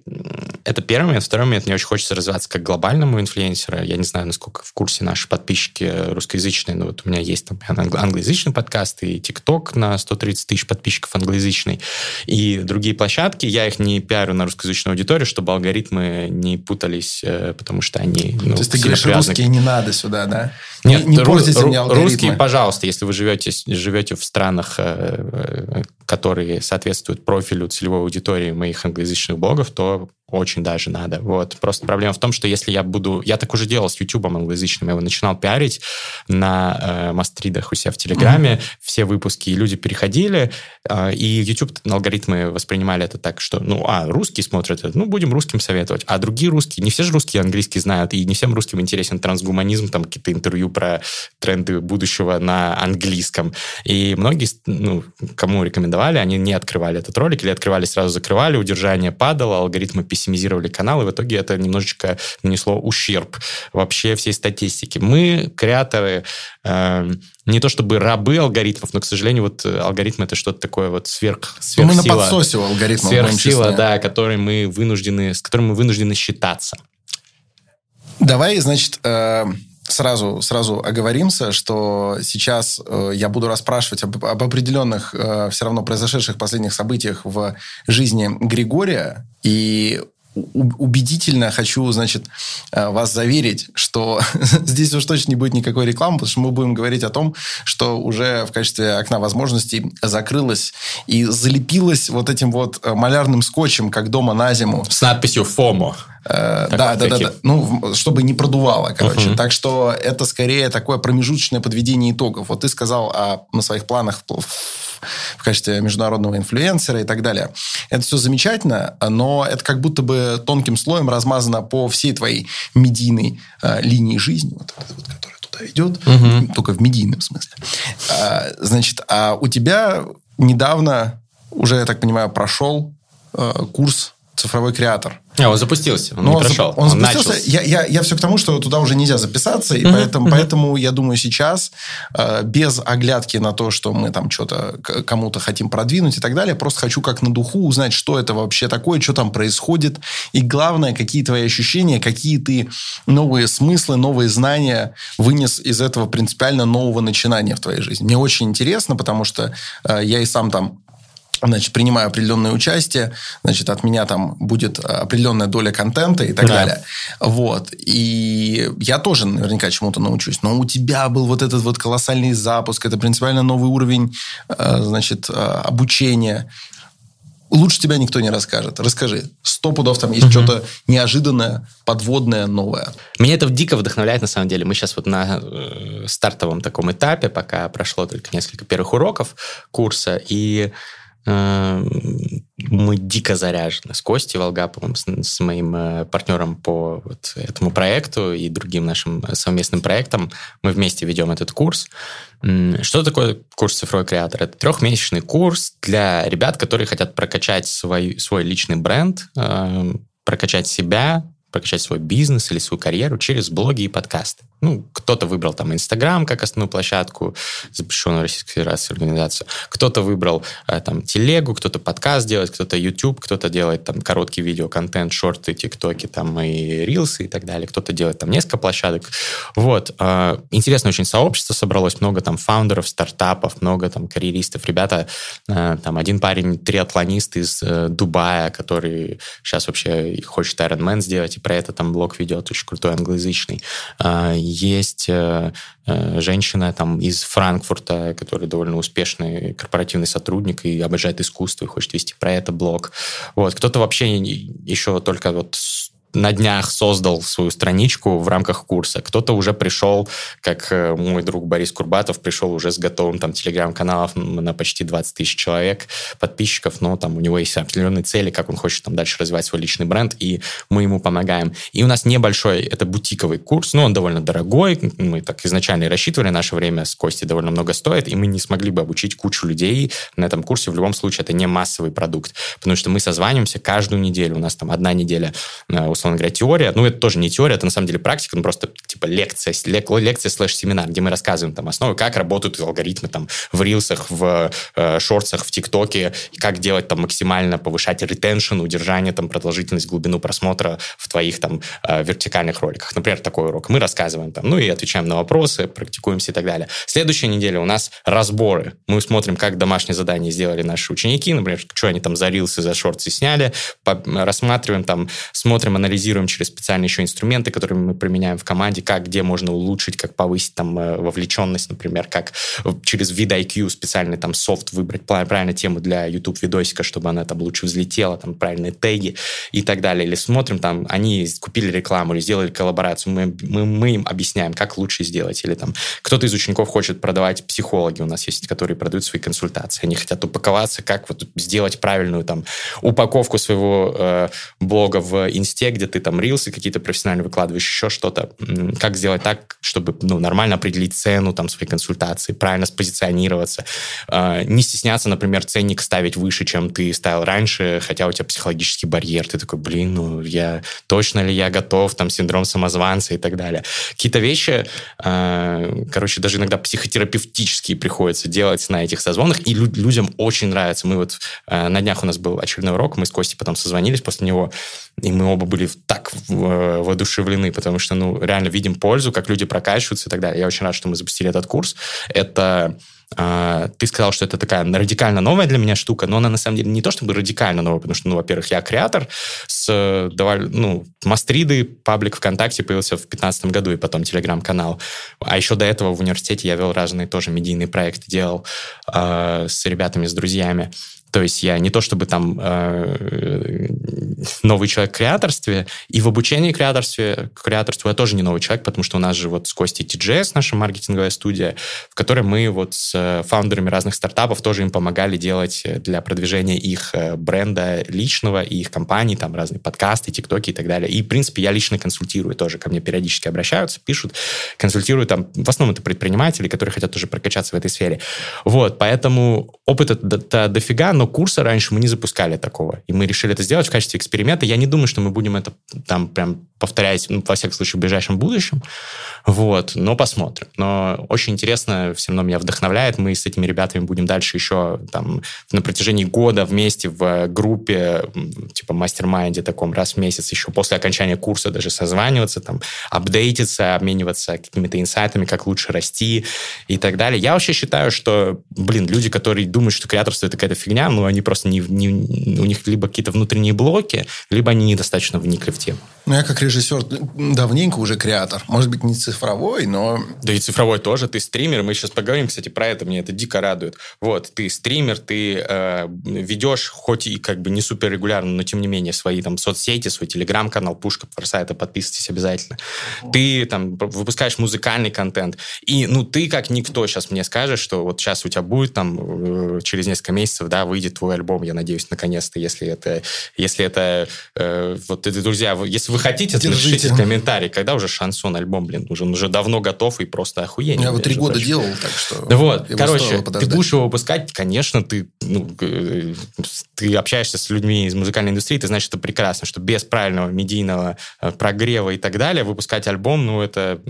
это первый момент. Второй момент, мне очень хочется развиваться как глобальному инфлюенсеру. Я не знаю, насколько в курсе наши подписчики русскоязычные, но вот у меня есть там англоязычный подкаст и ТикТок на 130 тысяч подписчиков англоязычный, и другие площадки. Я их не пиарю на русскоязычную аудиторию, чтобы алгоритмы не путались, э, потому что они ну, То есть ты говоришь, привязаны... русские не надо сюда, да? Нет, не, не портите мне алгоритмы. Русские, пожалуйста, если вы живете, живете в странах э, которые соответствуют профилю целевой аудитории моих англоязычных блогов, то очень даже надо. Вот. Просто проблема в том, что если я буду... Я так уже делал с YouTube англоязычным. Я его начинал пиарить на э, мастридах у себя в Телеграме. Mm-hmm. Все выпуски, и люди переходили, э, и YouTube алгоритмы воспринимали это так, что, ну, а, русские смотрят это, ну, будем русским советовать. А другие русские, не все же русские английский знают, и не всем русским интересен трансгуманизм, там какие-то интервью про тренды будущего на английском. И многие, ну, кому рекомендовали, они не открывали этот ролик, или открывали, сразу закрывали, удержание падало, алгоритмы пессимизировали канал, и в итоге это немножечко нанесло ущерб вообще всей статистике. Мы, креаторы, э, не то чтобы рабы алгоритмов, но, к сожалению, вот э, алгоритм это что-то такое вот сверх, сверхсила. Мы на подсосе у алгоритма. Сверхсила, да, который мы вынуждены, с которым мы вынуждены считаться. Давай, значит, э, сразу, сразу оговоримся, что сейчас э, я буду расспрашивать об, об определенных э, все равно произошедших последних событиях в жизни Григория. И убедительно хочу, значит, э, вас заверить, что здесь уж точно не будет никакой рекламы, потому что мы будем говорить о том, что уже в качестве окна возможностей закрылось и залепилось вот этим вот э, малярным скотчем, как дома на зиму. С надписью «ФОМО». Э, да, да, да, да. Ну, чтобы не продувало, короче. Uh-huh. Так что это скорее такое промежуточное подведение итогов. Вот ты сказал о, на своих планах в качестве международного инфлюенсера и так далее. Это все замечательно, но это как будто бы тонким слоем размазано по всей твоей медийной э, линии жизни, вот, вот, которая туда идет, угу. только в медийном смысле. А, значит, а у тебя недавно уже, я так понимаю, прошел э, курс цифровой креатор. А, он запустился, он Но не прошел. Он, он запустился. Начался. Я, я, я все к тому, что туда уже нельзя записаться, и uh-huh, поэтому, uh-huh. поэтому я думаю сейчас, э, без оглядки на то, что мы там что-то кому-то хотим продвинуть и так далее, просто хочу как на духу узнать, что это вообще такое, что там происходит, и главное, какие твои ощущения, какие ты новые смыслы, новые знания вынес из этого принципиально нового начинания в твоей жизни. Мне очень интересно, потому что э, я и сам там значит, принимаю определенное участие, значит, от меня там будет определенная доля контента и так да. далее. Вот. И я тоже наверняка чему-то научусь. Но у тебя был вот этот вот колоссальный запуск, это принципиально новый уровень, э, значит, э, обучения. Лучше тебя никто не расскажет. Расскажи. Сто пудов там есть угу. что-то неожиданное, подводное, новое. Меня это дико вдохновляет, на самом деле. Мы сейчас вот на э, стартовом таком этапе, пока прошло только несколько первых уроков курса, и мы дико заряжены с Костей Волгаповым, с, с моим э, партнером по вот этому проекту и другим нашим совместным проектам. Мы вместе ведем этот курс. Что такое курс «Цифровой креатор»? Это трехмесячный курс для ребят, которые хотят прокачать свой, свой личный бренд, эм, прокачать себя, прокачать свой бизнес или свою карьеру через блоги и подкасты. Ну, кто-то выбрал там Инстаграм как основную площадку, запрещенную Российской Федерации организацию. Кто-то выбрал э, там телегу, кто-то подкаст делает, кто-то YouTube, кто-то делает там короткий видеоконтент, шорты, тиктоки там и рилсы и так далее. Кто-то делает там несколько площадок. Вот. Э, интересное очень сообщество собралось, много там фаундеров, стартапов, много там карьеристов. Ребята, э, там один парень, триатлонист из Дубая, который сейчас вообще хочет Ironman сделать, и про это там блог ведет, очень крутой, англоязычный есть э, э, женщина там из Франкфурта, которая довольно успешный корпоративный сотрудник и обожает искусство и хочет вести про это блог. Вот. Кто-то вообще еще только вот на днях создал свою страничку в рамках курса. Кто-то уже пришел, как э, мой друг Борис Курбатов, пришел уже с готовым там телеграм-каналом на почти 20 тысяч человек, подписчиков, но там у него есть определенные цели, как он хочет там дальше развивать свой личный бренд, и мы ему помогаем. И у нас небольшой, это бутиковый курс, но он довольно дорогой, мы так изначально и рассчитывали, наше время с Костей довольно много стоит, и мы не смогли бы обучить кучу людей на этом курсе. В любом случае, это не массовый продукт, потому что мы созваниваемся каждую неделю, у нас там одна неделя э, условно говоря, теория. Ну, это тоже не теория, это на самом деле практика, ну, просто типа лекция, лек, лекция слэш-семинар, где мы рассказываем там основы, как работают алгоритмы там в рилсах, в э, шорцах, в ТикТоке, как делать там максимально повышать ретеншн, удержание, там, продолжительность, глубину просмотра в твоих там э, вертикальных роликах. Например, такой урок. Мы рассказываем там, ну, и отвечаем на вопросы, практикуемся и так далее. Следующая неделя у нас разборы. Мы смотрим, как домашнее задание сделали наши ученики, например, что они там за рилсы, за шорты сняли, рассматриваем там, смотрим, анализируем анализируем через специальные еще инструменты, которые мы применяем в команде, как, где можно улучшить, как повысить там э, вовлеченность, например, как через VidIQ специальный там софт выбрать правильно тему для YouTube видосика, чтобы она там лучше взлетела, там правильные теги и так далее. Или смотрим там, они купили рекламу или сделали коллаборацию, мы, мы, мы им объясняем, как лучше сделать. Или там кто-то из учеников хочет продавать психологи, у нас есть, которые продают свои консультации. Они хотят упаковаться, как вот сделать правильную там упаковку своего э, блога в инсте, где ты там рилсы какие-то профессионально выкладываешь, еще что-то. Как сделать так, чтобы ну, нормально определить цену там своей консультации, правильно спозиционироваться. Э, не стесняться, например, ценник ставить выше, чем ты ставил раньше, хотя у тебя психологический барьер. Ты такой, блин, ну я точно ли я готов, там синдром самозванца и так далее. Какие-то вещи, э, короче, даже иногда психотерапевтические приходится делать на этих созвонах, и лю- людям очень нравится. Мы вот э, на днях у нас был очередной урок, мы с Костей потом созвонились после него, и мы оба были так воодушевлены, потому что, ну, реально видим пользу, как люди прокачиваются и так далее. Я очень рад, что мы запустили этот курс. Это а, ты сказал, что это такая радикально новая для меня штука, но она на самом деле не то чтобы радикально новая, потому что, ну, во-первых, я креатор с довольно, ну, Мастриды, паблик ВКонтакте появился в 2015 году, и потом Телеграм-канал. А еще до этого в университете я вел разные тоже медийные проекты, делал э, с ребятами, с друзьями. То есть я не то чтобы там э, новый человек в креаторстве, и в обучении креаторстве, к креаторству я тоже не новый человек, потому что у нас же вот с Костей TGS, наша маркетинговая студия, в которой мы вот с фаундерами разных стартапов тоже им помогали делать для продвижения их э, бренда личного и их компаний, там разные подкасты, тиктоки и так далее. И, в принципе, я лично консультирую тоже, ко мне периодически обращаются, пишут, консультирую там, в основном это предприниматели, которые хотят тоже прокачаться в этой сфере. Вот, поэтому опыта дофига, но курса раньше мы не запускали такого. И мы решили это сделать в качестве эксперимента. Я не думаю, что мы будем это там прям повторять, ну, во всяком случае, в ближайшем будущем. Вот, но посмотрим. Но очень интересно, все равно меня вдохновляет. Мы с этими ребятами будем дальше еще там на протяжении года вместе в группе, типа mastermind е таком раз в месяц, еще после окончания курса даже созваниваться, там, апдейтиться, обмениваться какими-то инсайтами, как лучше расти и так далее. Я вообще считаю, что, блин, люди, которые думают, что креаторство это какая-то фигня, ну, они просто не, не, у них либо какие-то внутренние блоки, либо они недостаточно вникли в тему. Ну, я как режиссер давненько уже креатор. Может быть, не цифровой, но... Да и цифровой тоже. Ты стример. Мы сейчас поговорим, кстати, про это. Мне это дико радует. Вот, ты стример, ты э, ведешь, хоть и как бы не супер регулярно, но тем не менее, свои там соцсети, свой телеграм-канал, Пушка это подписывайтесь обязательно. Ты там выпускаешь музыкальный контент. И, ну, ты как никто сейчас мне скажешь, что вот сейчас у тебя будет там э, через несколько месяцев, да, выйдет твой альбом, я надеюсь, наконец-то, если это, если это, э, вот, друзья, если вы хотите, то напишите комментарий, когда уже шансон альбом, блин, уже, он уже давно готов и просто охуенный. Я вот три года делал, так что... Да вот, короче, ты будешь его выпускать, конечно, ты, ну, ты общаешься с людьми из музыкальной индустрии, ты знаешь, это прекрасно, что без правильного медийного э, прогрева и так далее выпускать альбом, ну, это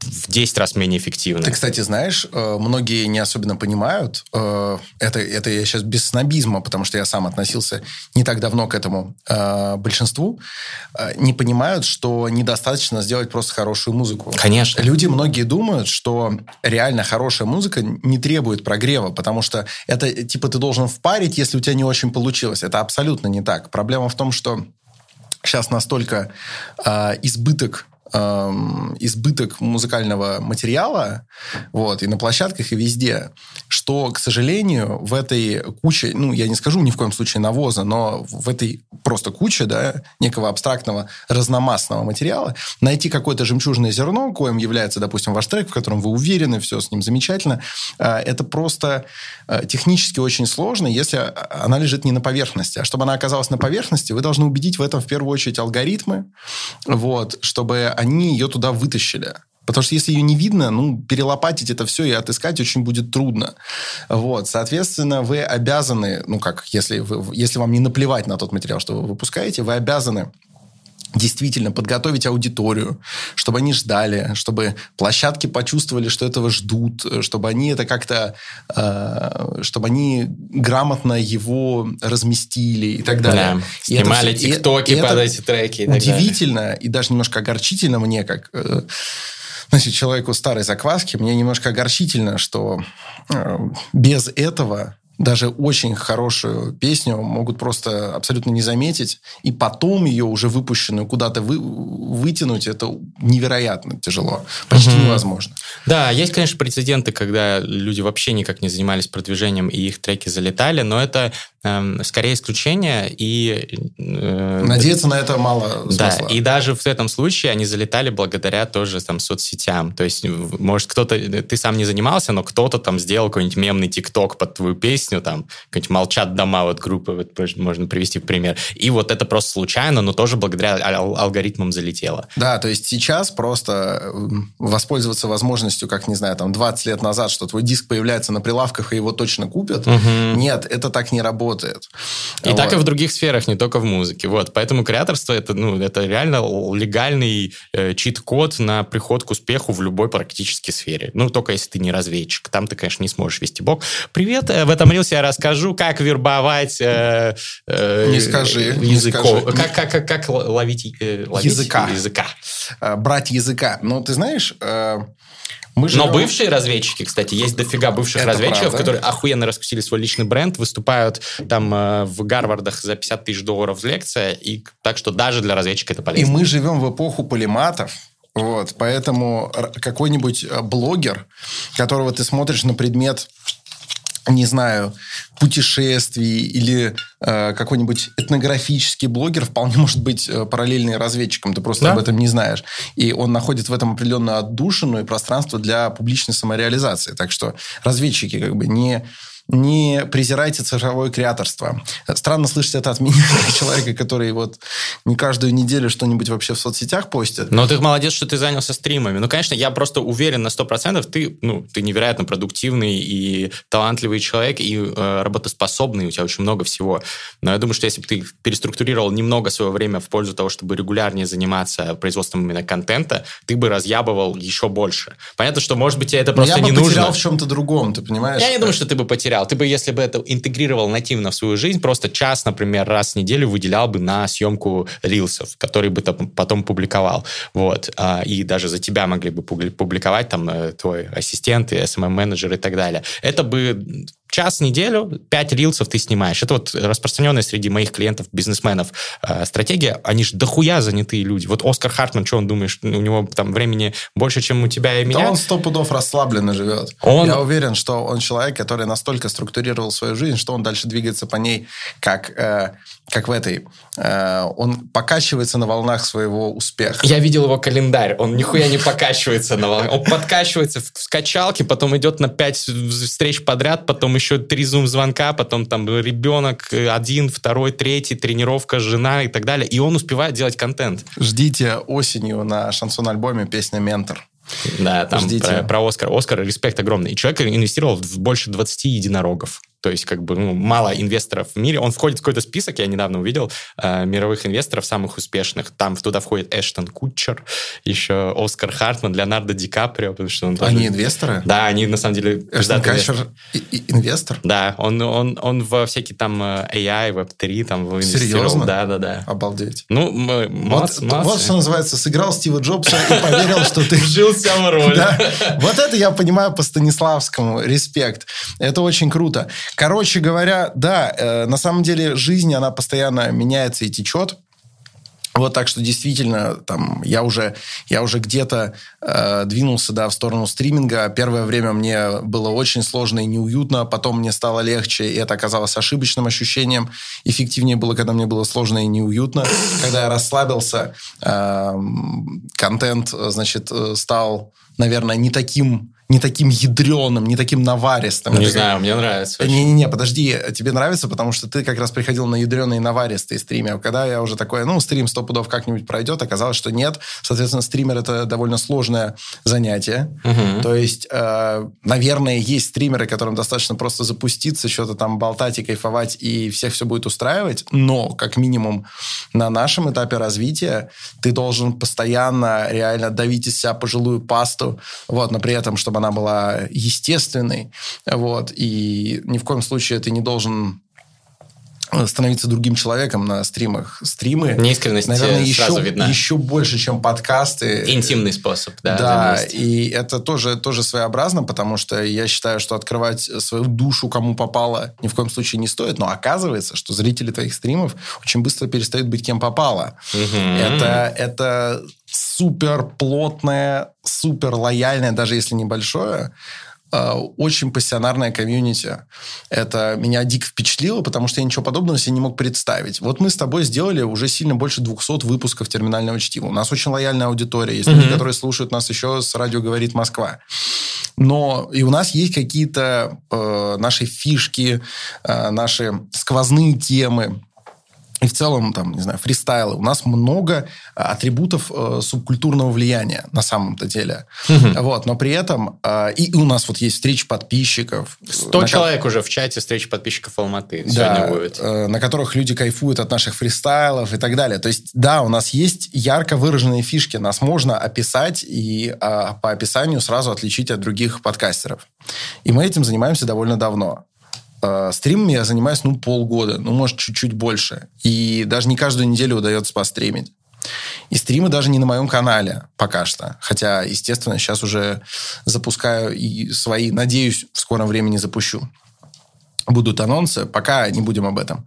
в 10 раз менее эффективно. Ты, кстати, знаешь, э, многие не особенно понимают, э, это, это я сейчас без снобизма, потому что я сам относился не так давно к этому большинству, не понимают, что недостаточно сделать просто хорошую музыку. Конечно. Люди многие думают, что реально хорошая музыка не требует прогрева, потому что это типа ты должен впарить, если у тебя не очень получилось. Это абсолютно не так. Проблема в том, что сейчас настолько э, избыток Эм, избыток музыкального материала, вот, и на площадках, и везде, что, к сожалению, в этой куче, ну, я не скажу ни в коем случае навоза, но в этой просто куче, да, некого абстрактного разномастного материала, найти какое-то жемчужное зерно, коим является, допустим, ваш трек, в котором вы уверены, все с ним замечательно, э, это просто э, технически очень сложно, если она лежит не на поверхности. А чтобы она оказалась на поверхности, вы должны убедить в этом в первую очередь алгоритмы, вот, чтобы они ее туда вытащили. Потому что если ее не видно, ну, перелопатить это все и отыскать очень будет трудно. Вот, соответственно, вы обязаны, ну, как, если, вы, если вам не наплевать на тот материал, что вы выпускаете, вы обязаны действительно подготовить аудиторию, чтобы они ждали, чтобы площадки почувствовали, что этого ждут, чтобы они это как-то, э, чтобы они грамотно его разместили и так далее. Да, и снимали это, тиктоки и, под и эти треки. И удивительно и даже немножко огорчительно мне, как э, значит, человеку старой закваски, мне немножко огорчительно, что э, без этого даже очень хорошую песню могут просто абсолютно не заметить, и потом ее уже выпущенную куда-то вы, вытянуть, это невероятно тяжело, почти угу. невозможно. Да, есть, конечно, прецеденты, когда люди вообще никак не занимались продвижением, и их треки залетали, но это скорее исключение, и... Э, Надеяться на это мало смысла. Да, и даже в этом случае они залетали благодаря тоже там соцсетям, то есть, может, кто-то, ты сам не занимался, но кто-то там сделал какой-нибудь мемный тикток под твою песню, песню, там, какой-нибудь «Молчат дома», вот группы, вот, можно привести в пример. И вот это просто случайно, но тоже благодаря ал- алгоритмам залетело. Да, то есть сейчас просто воспользоваться возможностью, как, не знаю, там, 20 лет назад, что твой диск появляется на прилавках, и его точно купят. Угу. Нет, это так не работает. И вот. так и в других сферах, не только в музыке. Вот, поэтому креаторство это, ну, это реально легальный э, чит-код на приход к успеху в любой практически сфере. Ну, только если ты не разведчик. Там ты, конечно, не сможешь вести блог. Привет, э, в этом договорился, я расскажу, как вербовать э, э, не скажи, языков. Не скажи. Как, как, как, как ловить, э, ловить языка. языка. Э, брать языка. Ну, ты знаешь... Э, мы живем... Но бывшие разведчики, кстати, есть дофига бывших Это разведчиков, правда. которые охуенно раскусили свой личный бренд, выступают там э, в Гарвардах за 50 тысяч долларов в лекция, и так что даже для разведчика это полезно. И мы живем в эпоху полиматов, вот, поэтому какой-нибудь э, блогер, которого ты смотришь на предмет не знаю, путешествий или э, какой-нибудь этнографический блогер вполне может быть э, параллельный разведчиком, ты просто Да. об этом не знаешь. И он находит в этом определенную отдушину и пространство для публичной самореализации. Так что разведчики как бы не не презирайте цифровое креаторство. Странно слышать это от меня, как человека, который вот не каждую неделю что-нибудь вообще в соцсетях постит. Но ты молодец, что ты занялся стримами. Ну, конечно, я просто уверен на 100%, ты, ну, ты невероятно продуктивный и талантливый человек, и э, работоспособный, у тебя очень много всего. Но я думаю, что если бы ты переструктурировал немного свое время в пользу того, чтобы регулярнее заниматься производством именно контента, ты бы разъябывал еще больше. Понятно, что, может быть, тебе это Но просто я бы не потерял нужно. в чем-то другом, ты понимаешь? Я не думаю, что ты бы потерял. Ты бы, если бы это интегрировал нативно в свою жизнь, просто час, например, раз в неделю выделял бы на съемку рилсов, которые бы потом публиковал. Вот. А, И даже за тебя могли бы публи- публиковать там э, твой ассистент, и SMM-менеджер и так далее. Это бы час в неделю, пять рилсов ты снимаешь. Это вот распространенная среди моих клиентов, бизнесменов э, стратегия. Они же дохуя занятые люди. Вот Оскар Хартман, что он думаешь, у него там времени больше, чем у тебя и Да меня? он сто пудов расслабленно живет. Он- Я уверен, что он человек, который настолько структурировал свою жизнь, что он дальше двигается по ней, как, э, как в этой. Э, он покачивается на волнах своего успеха. Я видел его календарь, он нихуя не покачивается на волне. Он подкачивается в в качалке, потом идет на пять встреч подряд, потом еще три зум-звонка, потом там ребенок э, один, второй, третий, тренировка, жена и так далее. И он успевает делать контент. Ждите осенью на шансон-альбоме песня «Ментор». Да, там Ждите. про, про Оскар. Оскар, респект огромный. И человек инвестировал в больше 20 единорогов. То есть, как бы, ну, мало инвесторов в мире. Он входит в какой-то список, я недавно увидел, э, мировых инвесторов, самых успешных. Там туда входит Эштон Кутчер, еще Оскар Хартман, Леонардо Ди Каприо, потому что он тоже... Они инвесторы? Да, они на самом деле... Эштон и- инвестор? Да, он, он, он во всякие там э, AI, Web3 там инвестировал. Серьезно? Да, да, да. Обалдеть. Ну, мы, Вот, молодцы, вот молодцы. что называется, сыграл Стива Джобса и поверил, что ты... Вжился в роль. Вот это я понимаю по Станиславскому. Респект. Это очень круто. Короче говоря, да, э, на самом деле жизнь, она постоянно меняется и течет. Вот так что действительно, там, я уже, я уже где-то э, двинулся, да, в сторону стриминга. Первое время мне было очень сложно и неуютно, потом мне стало легче, и это оказалось ошибочным ощущением. Эффективнее было, когда мне было сложно и неуютно. Когда я расслабился, эм, контент, э, значит, э, стал, наверное, не таким, не таким ядреным, не таким наваристым. Не Это как- знаю, мне нравится. не-не-не, подожди, тебе нравится, потому что ты как раз приходил на ядреные наваристые стримы. А Когда я уже такой, ну, стрим сто пудов как-нибудь пройдет, оказалось, что нет. Соответственно, стример – это довольно сложное занятие. Мгм. То есть, э, наверное, есть стримеры, которым достаточно просто запуститься, что-то там болтать и кайфовать, и всех все будет устраивать. Но, как минимум, на нашем этапе развития ты должен постоянно реально давить из себя пожилую пасту, вот, но при этом, чтобы она была естественной, вот, и ни в коем случае ты не должен становиться другим человеком на стримах. Стримы, Неискренность наверное, э, еще, сразу видна. еще больше, чем подкасты. Интимный способ, да. Да, и это тоже, тоже своеобразно, потому что я считаю, что открывать свою душу кому попало ни в коем случае не стоит, но оказывается, что зрители твоих стримов очень быстро перестают быть кем попало. Мгм. Это, это супер плотное, супер лояльное, даже если небольшое, э, очень пассионарное комьюнити. Это меня дико впечатлило, потому что я ничего подобного себе не мог представить. Вот мы с тобой сделали уже сильно больше 200 выпусков терминального чтива. У нас очень лояльная аудитория. Есть люди, которые слушают нас еще с радио «Говорит Москва». Но и у нас есть какие-то э, наши фишки, э, наши сквозные темы, и в целом, там, не знаю, фристайлы. У нас много а, атрибутов э, субкультурного влияния на самом-то деле. Вот, но при этом э, и у нас вот есть встречи подписчиков. 100 на человек уже в чате встречи подписчиков Алматы да, сегодня будет. э, на которых люди кайфуют от наших фристайлов и так далее. То есть, да, у нас есть ярко выраженные фишки. Нас можно описать и а, по описанию сразу отличить от других подкастеров. И мы этим занимаемся довольно давно. Э, Стримами я занимаюсь, ну, полгода, ну, может, чуть-чуть больше. И даже не каждую неделю удается постримить. И стримы даже не на моем канале пока что. Хотя, естественно, сейчас уже запускаю и свои, надеюсь, в скором времени запущу будут анонсы, пока не будем об этом.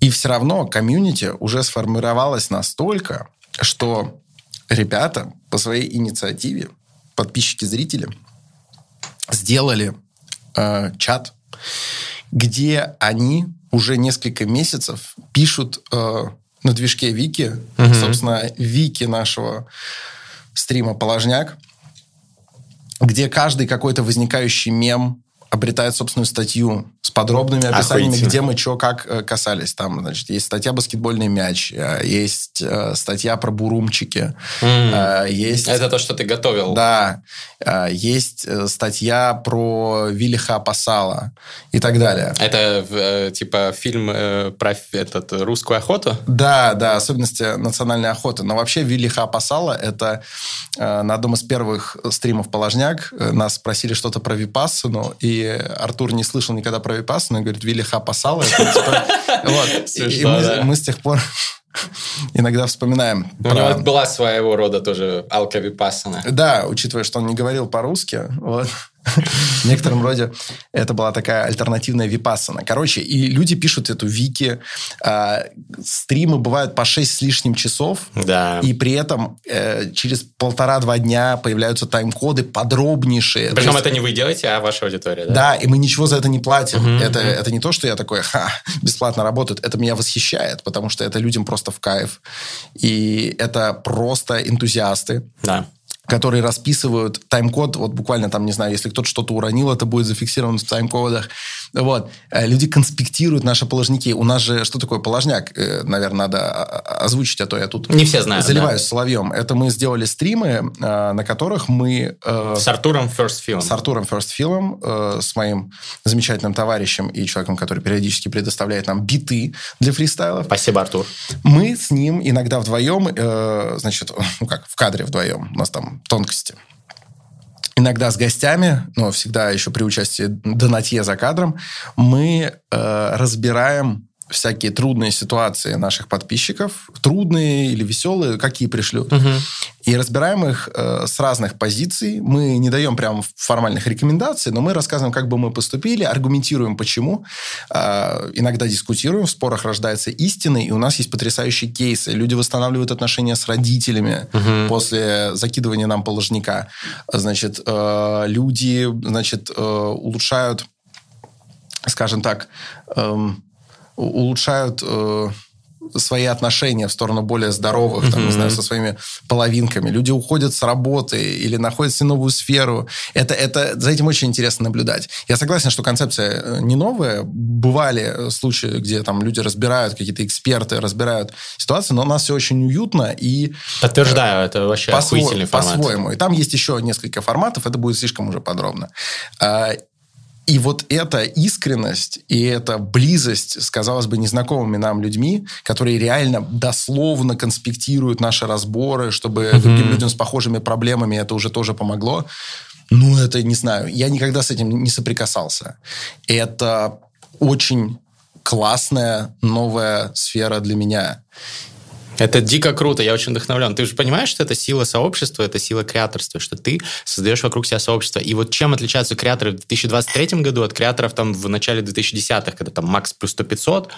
И все равно комьюнити уже сформировалось настолько, что ребята по своей инициативе, подписчики, зрители, сделали э, чат где они уже несколько месяцев пишут э, на движке Вики, угу. собственно, Вики нашего стрима «Положняк», где каждый какой-то возникающий мем обретает собственную статью с подробными описаниями, где мы что как э, касались. Там, значит, есть статья «Баскетбольный мяч», э, есть э, статья про бурумчики, mm. есть... Это то, что ты готовил. Да. Есть статья про Виллиха Пасала и так далее. Это типа фильм про этот, русскую охоту? Да, да, особенности национальной охоты. Но вообще Виллиха Пасала – это на одном из первых стримов «Положняк» нас спросили что-то про Випассану, и Артур не слышал никогда про Випассану, и говорит, Вилиха Пасала. Типа, и мы с тех пор иногда вспоминаем. У него была своего рода тоже Алка Випассана. Да, учитывая, что он не говорил по-русски. Вот. В некотором роде это была такая альтернативная випассана. Короче, и люди пишут эту вики. Э, стримы бывают по 6 с лишним часов. Да. И при этом э, через полтора-два дня появляются тайм-коды подробнейшие. Причем есть... это не вы делаете, а ваша аудитория, да? Да, и мы ничего за это не платим. Угу, это, угу. это не то, что я такой, ха, бесплатно работает. Это меня восхищает, потому что это людям просто в кайф. И это просто энтузиасты. Да которые расписывают тайм-код, вот буквально там, не знаю, если кто-то что-то уронил, это будет зафиксировано в тайм-кодах. Вот. Э, люди конспектируют наши положники. У нас же, что такое положняк? Э, Наверное, надо озвучить, а то я тут... Не все знают, Заливаюсь да? соловьем. Это мы сделали стримы, э, на которых мы... С Артуром First Film. С Артуром First Film, с моим замечательным товарищем и человеком, который периодически предоставляет нам биты для фристайлов. Спасибо, Артур. Мы с ним иногда вдвоем, значит, ну как, в кадре вдвоем, у нас там тонкости. Иногда с гостями, но всегда еще при участии Донатье за кадром, мы э, разбираем всякие трудные ситуации наших подписчиков, трудные или веселые, какие пришлют. Угу. И разбираем их э, с разных позиций. Мы не даем прям формальных рекомендаций, но мы рассказываем, как бы мы поступили, аргументируем, почему. Э, иногда дискутируем, в спорах рождается истина, и у нас есть потрясающие кейсы. Люди восстанавливают отношения с родителями угу. после закидывания нам положника. Значит, э, люди, значит, э, улучшают, скажем так, э, улучшают э, свои отношения в сторону более здоровых, там, mm-hmm. не знаю, со своими половинками. Люди уходят с работы или находят себе новую сферу. Это, это, за этим очень интересно наблюдать. Я согласен, что концепция э, не новая. Бывали случаи, где там люди разбирают, какие-то эксперты разбирают ситуацию, но у нас все очень уютно и... Подтверждаю, э, это вообще по охуительный формат. По-своему. И там есть еще несколько форматов, это будет слишком уже подробно. И вот эта искренность и эта близость с, казалось бы, незнакомыми нам людьми, которые реально дословно конспектируют наши разборы, чтобы mm-hmm. другим людям с похожими проблемами это уже тоже помогло. Ну, это не знаю. Я никогда с этим не соприкасался. Это очень классная новая сфера для меня. Это дико круто, я очень вдохновлен. Ты же понимаешь, что это сила сообщества, это сила креаторства, что ты создаешь вокруг себя сообщество. И вот чем отличаются креаторы в 2023 году от креаторов там в начале 2010-х, когда там макс плюс 100 500,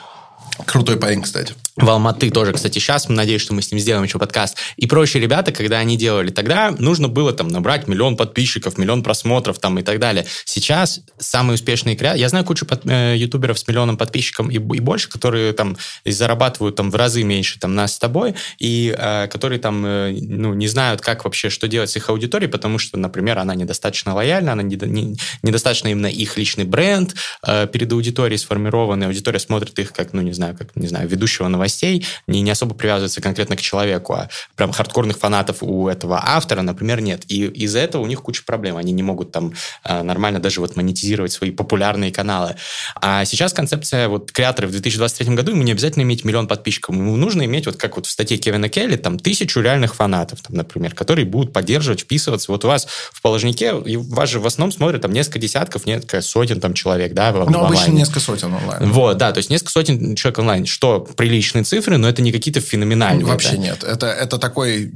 Крутой парень, кстати. В Алматы тоже, кстати, сейчас. Надеюсь, что мы с ним сделаем еще подкаст. И прочие ребята, когда они делали, тогда нужно было там набрать миллион подписчиков, миллион просмотров там и так далее. Сейчас самые успешные креаторы... Я знаю кучу под, э, ютуберов с миллионом подписчиков и, и больше, которые там зарабатывают там в разы меньше там нас с тобой, и э, которые там э, ну, не знают, как вообще, что делать с их аудиторией, потому что, например, она недостаточно лояльна, она не, не, недостаточно именно их личный бренд э, перед аудиторией сформированный, аудитория смотрит их как, ну, не знаю, как, не знаю, ведущего новостей, не, не особо привязывается конкретно к человеку, а прям хардкорных фанатов у этого автора, например, нет. И из-за этого у них куча проблем. Они не могут там э, нормально даже вот монетизировать свои популярные каналы. А сейчас концепция вот креаторов в 2023 году, ему не обязательно иметь миллион подписчиков, ему нужно иметь вот как вот в статье Кевина Келли, там тысячу реальных фанатов, там, например, которые будут поддерживать, вписываться. Вот у вас в положнике, и вас же в основном смотрят там несколько десятков, несколько сотен там человек, да, в, Ну, обычно несколько сотен онлайн. Вот, да, то есть несколько сотен человек онлайн, что приличные цифры, но это не какие-то феноменальные. Ну, вообще да? нет. Это, это такой...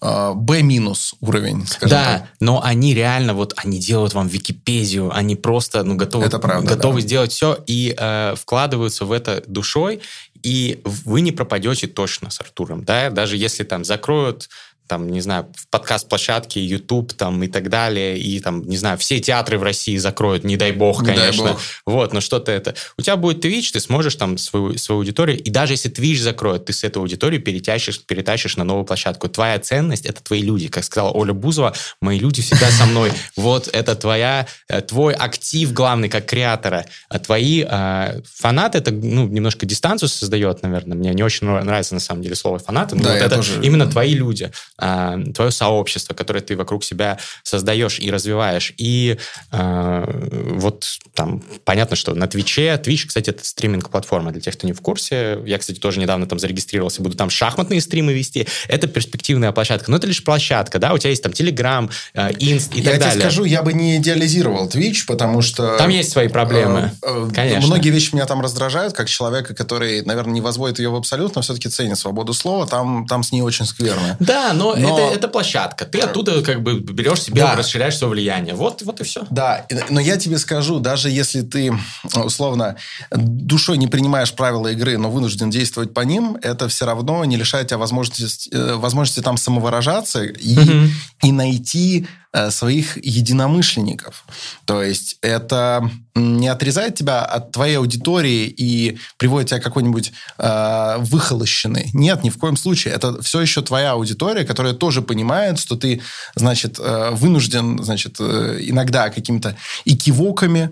B минус уровень, скажем да, так. но они реально вот они делают вам Википедию, они просто ну готовы это правда, готовы да. сделать все и э, вкладываются в это душой, и вы не пропадете точно с Артуром, да, даже если там закроют там, не знаю, в подкаст-площадке, YouTube там и так далее, и там, не знаю, все театры в России закроют, не дай бог, Не дай конечно. бог. Вот, но что-то это. У тебя будет Twitch, ты сможешь там свою, свою аудиторию, и даже если Twitch закроет, ты с этой аудитории перетащишь, перетащишь на новую площадку. Твоя ценность — это твои люди. Как сказала Оля Бузова, мои люди всегда со мной. Вот это твоя, э, твой актив главный как креатора. А твои э, фанаты, это ну, немножко дистанцию создает, наверное. Мне не очень нрав- нравится на самом деле слово фанаты, но Да, вот это тоже- именно твои люди, а, твое сообщество, которое ты вокруг себя создаешь и развиваешь. И э, вот там понятно, что на Твиче, Twitch, кстати, это стриминг-платформа для тех, кто не в курсе. Я, кстати, тоже недавно там зарегистрировался, буду там шахматные стримы вести. Это перспективная площадка. Но это лишь площадка, да, у тебя есть там Телеграм, Инст и я так тебе далее. скажу, я бы не идеализировал Twitch, потому что... Там есть свои проблемы, Э, э, конечно. Многие вещи меня там раздражают, как человека, который, наверное, не возводит ее в абсолют, но все-таки ценит свободу слова, там, там с ней очень скверно. Да, но, Но- Это, это площадка. Ты оттуда как бы берешь себе, Да. расширяешь свое влияние. Вот, вот и все. Да, но я тебе скажу, даже если ты, условно, душой не принимаешь правила игры, но вынужден действовать по ним, это все равно не лишает тебя возможности, э, возможности там самовыражаться и, Мгм. и найти своих единомышленников. То есть это не отрезает тебя от твоей аудитории и приводит тебя к какой-нибудь э, выхолощенной. Нет, ни в коем случае. Это все еще твоя аудитория, которая тоже понимает, что ты, значит, э, вынужден, значит, э, иногда какими-то икивоками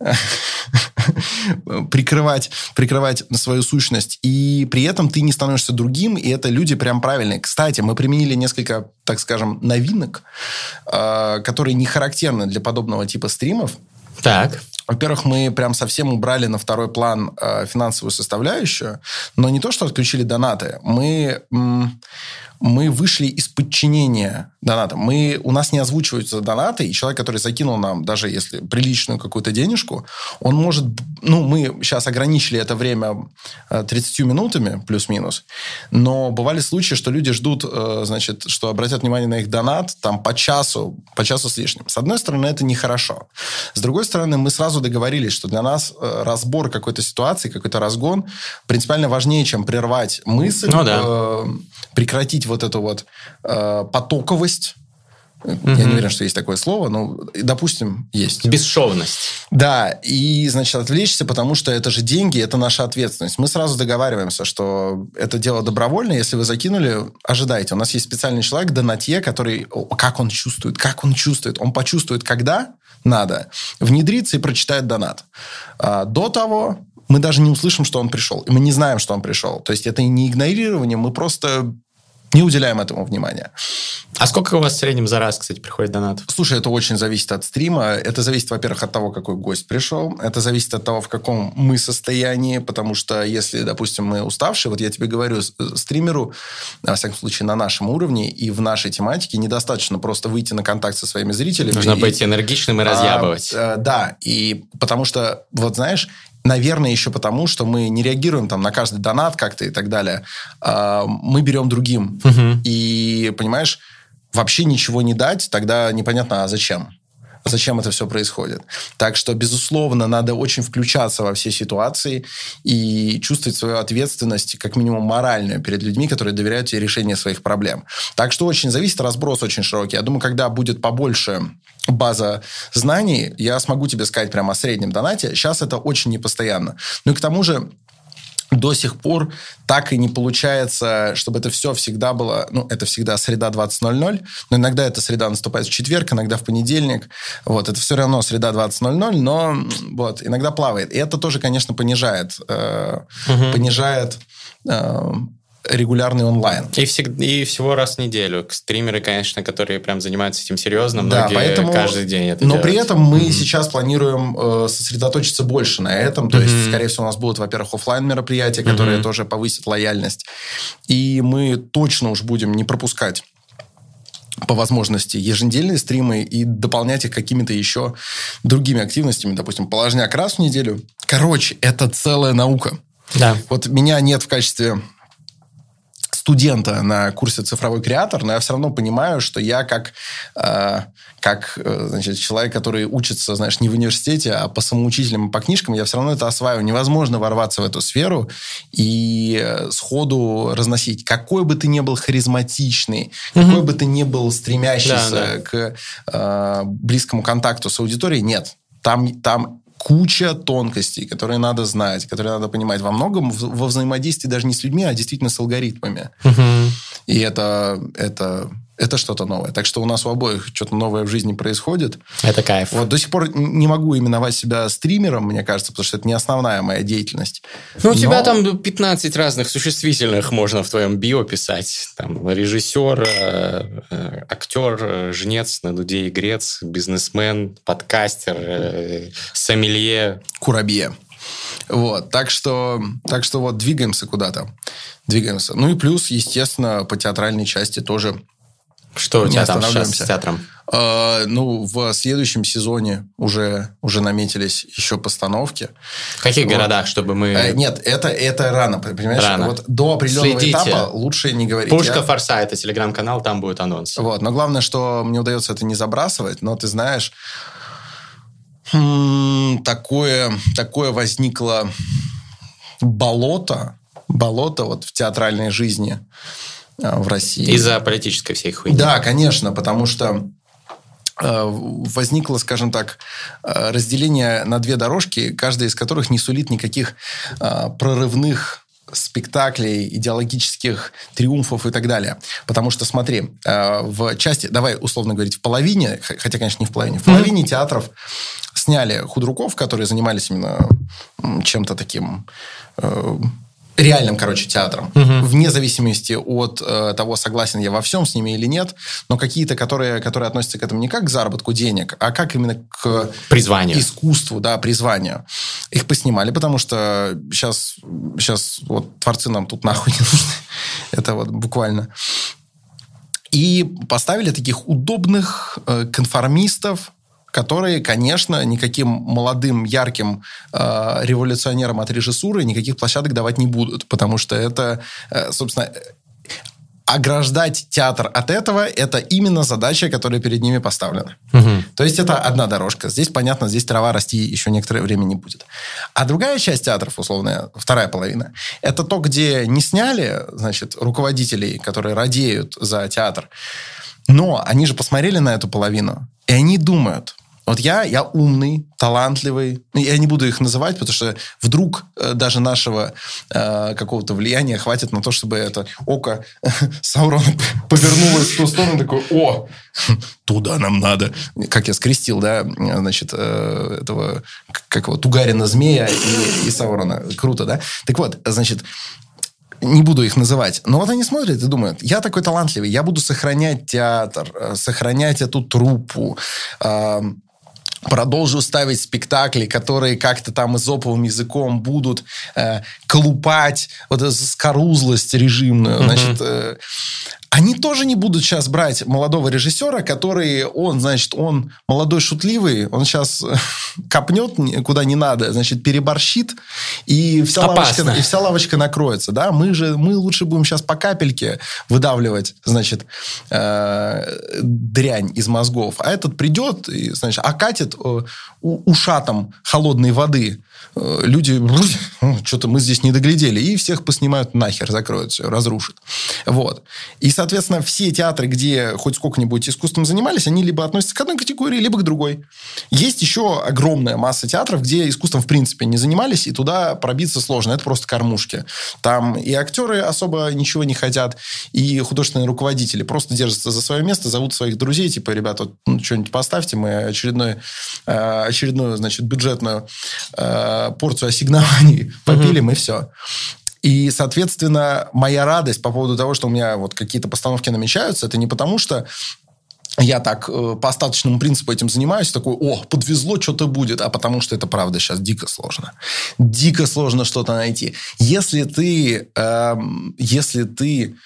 прикрывать, прикрывать свою сущность. И при этом ты не становишься другим, и это люди прям правильные. Кстати, мы применили несколько, так скажем, новинок, э, которые не характерны для подобного типа стримов. Так. Во-первых, мы прям совсем убрали на второй план э, финансовую составляющую, но не то, что отключили донаты. Мы, м, мы вышли из подчинения донатам. Мы, у нас не озвучиваются донаты, и человек, который закинул нам, даже если приличную какую-то денежку, он может... Ну, мы сейчас ограничили это время э, 30 минутами, плюс-минус, но бывали случаи, что люди ждут, э, значит, что обратят внимание на их донат там по часу, по часу с лишним. С одной стороны, это нехорошо. С другой стороны, мы сразу договорились, что для нас э, разбор какой-то ситуации, какой-то разгон принципиально важнее, чем прервать мысль, Ну да. э, прекратить вот эту вот э, потоковость. Я не уверен, что есть такое слово, но, допустим, есть. Бесшовность. Да, и, значит, отвлечься, потому что это же деньги, это наша ответственность. Мы сразу договариваемся, что это дело добровольное. Если вы закинули, ожидайте. У нас есть специальный человек, донатье, который... Как он чувствует? Как он чувствует? Он почувствует, когда надо, внедрится и прочитает донат. А до того мы даже не услышим, что он пришел. И мы не знаем, что он пришел. То есть это не игнорирование, мы просто не уделяем этому внимания. А сколько у вас в среднем за раз, кстати, приходит донатов? Слушай, это очень зависит от стрима. Это зависит, во-первых, от того, какой гость пришел. Это зависит от того, в каком мы состоянии. Потому что если, допустим, мы уставшие, вот я тебе говорю, с- стримеру, во всяком случае, на нашем уровне и в нашей тематике недостаточно просто выйти на контакт со своими зрителями. Нужно и- быть энергичным и разъябывать. а, э, да, и потому что, вот знаешь, наверное, еще потому, что мы не реагируем там на каждый донат как-то и так далее. А, мы берем другим. Мгм. И, понимаешь, вообще ничего не дать, тогда непонятно, а зачем? Зачем это все происходит? Так что, безусловно, надо очень включаться во все ситуации и чувствовать свою ответственность, как минимум моральную, перед людьми, которые доверяют тебе решение своих проблем. Так что очень зависит, разброс очень широкий. Я думаю, когда будет побольше база знаний, я смогу тебе сказать прямо о среднем донате. Сейчас это очень непостоянно. Ну и к тому же, до сих пор так и не получается, чтобы это все всегда было... Ну, это всегда среда 20.00, но иногда эта среда наступает в четверг, иногда в понедельник. Вот, это все равно среда 20.00, но вот, иногда плавает. И это тоже, конечно, понижает, э, Мгм. понижает э, регулярный онлайн. И, всег- и всего раз в неделю. Стримеры, конечно, которые прям занимаются этим серьезно, Да, многие поэтому- каждый день это Но делают. при этом мы Мгм. сейчас планируем э, сосредоточиться больше на этом. То есть, Мгм. скорее всего, у нас будут, во-первых, оффлайн мероприятия, которые Мгм. тоже повысят лояльность. И мы точно уж будем не пропускать по возможности еженедельные стримы и дополнять их какими-то еще другими активностями. Допустим, положняк раз в неделю. Короче, это целая наука. Да. Вот меня нет в качестве студента на курсе «Цифровой креатор», но я все равно понимаю, что я как, э, как э, значит, человек, который учится, знаешь, не в университете, а по самоучителям и по книжкам, я все равно это осваиваю. Невозможно ворваться в эту сферу и э, сходу разносить. Какой бы ты ни был харизматичный, угу. какой бы ты ни был стремящийся да, да. к э, близкому контакту с аудиторией, нет. Там, там куча тонкостей, которые надо знать, которые надо понимать во многом во взаимодействии даже не с людьми, а действительно с алгоритмами. Угу. И это, это это что-то новое. Так что у нас у обоих что-то новое в жизни происходит. Это кайф. Вот до сих пор не могу именовать себя стримером, мне кажется, потому что это не основная моя деятельность. Ну, у Но... тебя там 15 разных существительных можно в твоем био писать. Там режиссер, э, э, актер, э, жнец на дуде и грец, бизнесмен, подкастер, сомелье. Курабье. Вот, так что, так что вот двигаемся куда-то. Двигаемся. Ну и плюс, естественно, по театральной части тоже что у тебя там сейчас с театром? Uh, ну, в следующем сезоне уже, уже наметились еще постановки. В каких вот. городах, чтобы мы... Uh, нет, это, это рано, понимаешь? Рано. Вот до определенного Следите. этапа лучше не говорить. Пушка Я... Форса, это телеграм-канал, там будет анонс. Вот, но главное, что мне удается это не забрасывать, но ты знаешь, хм, такое, такое возникло болото, болото вот в театральной жизни, в России. Из-за политической всей хуйни. Да, конечно, потому что э, возникло, скажем так, э, разделение на две дорожки, каждая из которых не сулит никаких прорывных спектаклей, идеологических триумфов и так далее. Потому что, смотри, в части, давай условно говорить, в половине, хотя, конечно, не в половине, в половине mm-hmm. театров сняли худруков, которые занимались именно чем-то таким реальным, короче, театром. Угу. Вне зависимости от э, того, согласен я во всем с ними или нет, но какие-то, которые, которые относятся к этому не как к заработку денег, а как именно к призванию. искусству, да, призванию. Их поснимали, потому что сейчас, сейчас вот творцы нам тут нахуй не нужны. Это вот буквально. И поставили таких удобных э, конформистов, которые, конечно, никаким молодым, ярким э, революционерам от режиссуры никаких площадок давать не будут, потому что это, э, собственно, ограждать театр от этого – это именно задача, которая перед ними поставлена. Угу. То есть это одна дорожка. Здесь, понятно, здесь трава расти еще некоторое время не будет. А другая часть театров, условная, вторая половина, это то, где не сняли, значит, руководителей, которые радеют за театр, но они же посмотрели на эту половину, и они думают, вот я, я умный, талантливый. Я не буду их называть, потому что вдруг э, даже нашего э, какого-то влияния хватит на то, чтобы это око Саурона повернулось в ту сторону, такой, о, туда нам надо. Как я скрестил, да, значит, э, этого, как его, Тугарина змея и, и Саурона. Круто, да? Так вот, значит, не буду их называть. Но вот они смотрят и думают, я такой талантливый, я буду сохранять театр, э, сохранять эту труппу, продолжу ставить спектакли, которые как-то там изоповым языком будут э, колупать вот эту скорузлость режимную. Mm-hmm. Значит, э, они тоже не будут сейчас брать молодого режиссера, который, он, значит, он молодой шутливый, он сейчас э, копнет куда не надо, значит, переборщит, и вся, лавочка, и вся лавочка накроется, да? Мы же, мы лучше будем сейчас по капельке выдавливать, значит, э, дрянь из мозгов, а этот придет, и, значит, окатит э, ушатом холодной воды люди, ну, что-то мы здесь не доглядели, и всех поснимают нахер, закроют все, разрушат. Вот. И, соответственно, все театры, где хоть сколько-нибудь искусством занимались, они либо относятся к одной категории, либо к другой. Есть еще огромная масса театров, где искусством в принципе не занимались, и туда пробиться сложно. Это просто кормушки. Там и актеры особо ничего не хотят, и художественные руководители просто держатся за свое место, зовут своих друзей, типа, ребята, вот, ну, что-нибудь поставьте, мы очередной, э, очередную, значит, бюджетную э, порцию ассигнований, попили мы все. И, соответственно, моя радость по поводу того, что у меня вот какие-то постановки намечаются, это не потому, что я так э, по остаточному принципу этим занимаюсь, такой, о, подвезло, что-то будет, а потому что это правда сейчас дико сложно. Дико сложно что-то найти. Если ты, э, если ты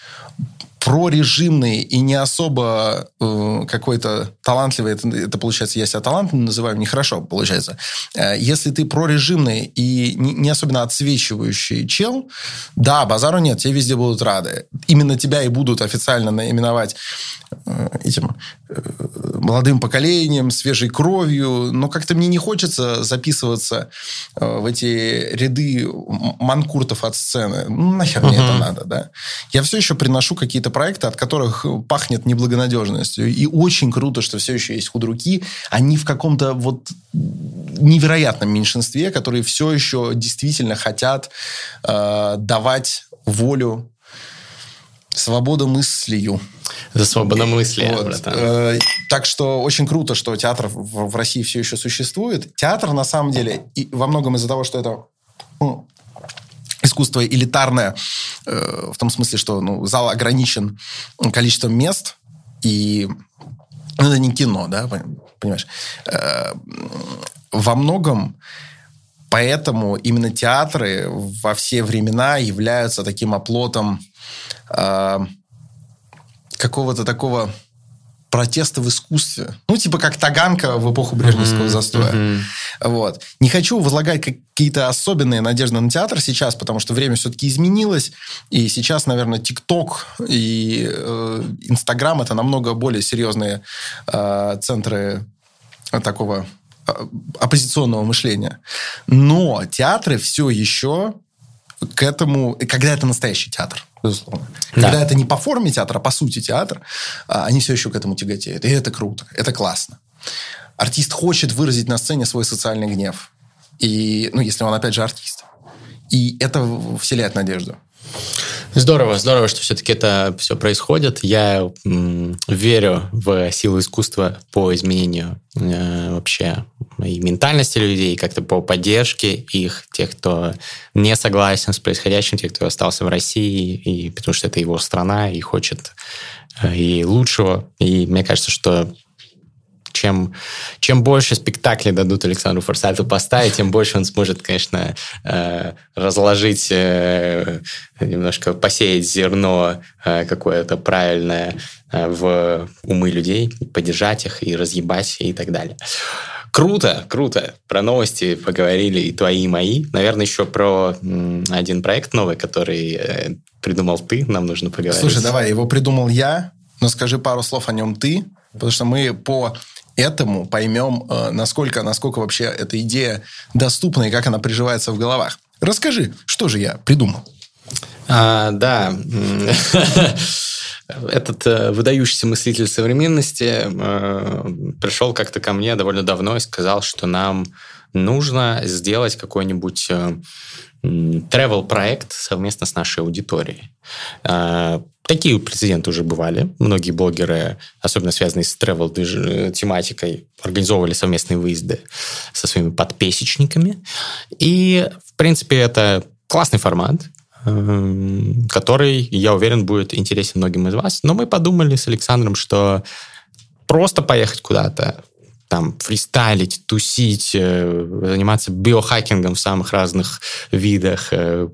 прорежимный и не особо э, какой-то талантливый, это, это получается, я себя талантливым называю, нехорошо получается. Э, если ты прорежимный и не, не особенно отсвечивающий чел, да, базару нет, тебе везде будут рады. Именно тебя и будут официально наименовать э, этим молодым поколением, свежей кровью, но как-то мне не хочется записываться э, в эти ряды манкуртов от сцены. Ну, нахер uh-huh. мне это надо, да? Я все еще приношу какие-то проекты, от которых пахнет неблагонадежностью. И очень круто, что все еще есть худруки. Они в каком-то вот невероятном меньшинстве, которые все еще действительно хотят э, давать волю свободу мыслью. За свободомыслие, вот. Э, так что очень круто, что театр в, в России все еще существует. Театр, на самом деле, и во многом из-за того, что это ну, искусство элитарное, э, в том смысле, что ну, зал ограничен количеством мест, и ну, это не кино, да, понимаешь? Э, во многом поэтому именно театры во все времена являются таким оплотом э, какого-то такого протеста в искусстве. Ну, типа как Таганка в эпоху Брежневского mm-hmm. застоя. Mm-hmm. Вот. Не хочу возлагать какие-то особенные надежды на театр сейчас, потому что время все-таки изменилось, и сейчас, наверное, ТикТок и э, Инстаграм это намного более серьезные э, центры такого э, оппозиционного мышления. Но театры все еще к этому, когда это настоящий театр, безусловно. Да. Когда это не по форме театра, а по сути театр, а, они все еще к этому тяготеют. И это круто, это классно. Артист хочет выразить на сцене свой социальный гнев. И, ну, если он, опять же, артист. И это вселяет надежду. Здорово, здорово, что все-таки это все происходит. Я м, верю в силу искусства по изменению э, вообще и ментальности людей, как-то по поддержке их, тех, кто не согласен с происходящим, тех, кто остался в России, и потому что это его страна и хочет э, и лучшего. И мне кажется, что чем, чем больше спектаклей дадут Александру Форсайту поставить, тем больше он сможет, конечно, э, разложить, э, немножко посеять зерно э, какое-то правильное в умы людей, поддержать их и разъебать и так далее. Круто, круто. Про новости поговорили и твои, и мои. Наверное, еще про один проект новый, который придумал ты, нам нужно поговорить. Слушай, давай, его придумал я, но скажи пару слов о нем ты, потому что мы по этому поймем, э, насколько, насколько вообще эта идея доступна и как она приживается в головах. Расскажи, что же я придумал? А, да. Этот э, выдающийся мыслитель современности э, пришел как-то ко мне довольно давно и сказал, что нам нужно сделать какой-нибудь travel проект совместно с нашей аудиторией. Такие прецеденты уже бывали. Многие блогеры, особенно связанные с travel тематикой, организовывали совместные выезды со своими подписчиками. И, в принципе, это классный формат, эм, который, я уверен, будет интересен многим из вас. Но мы подумали с Александром, что просто поехать куда-то, там, фристайлить, тусить, э, заниматься биохакингом в самых разных видах, э,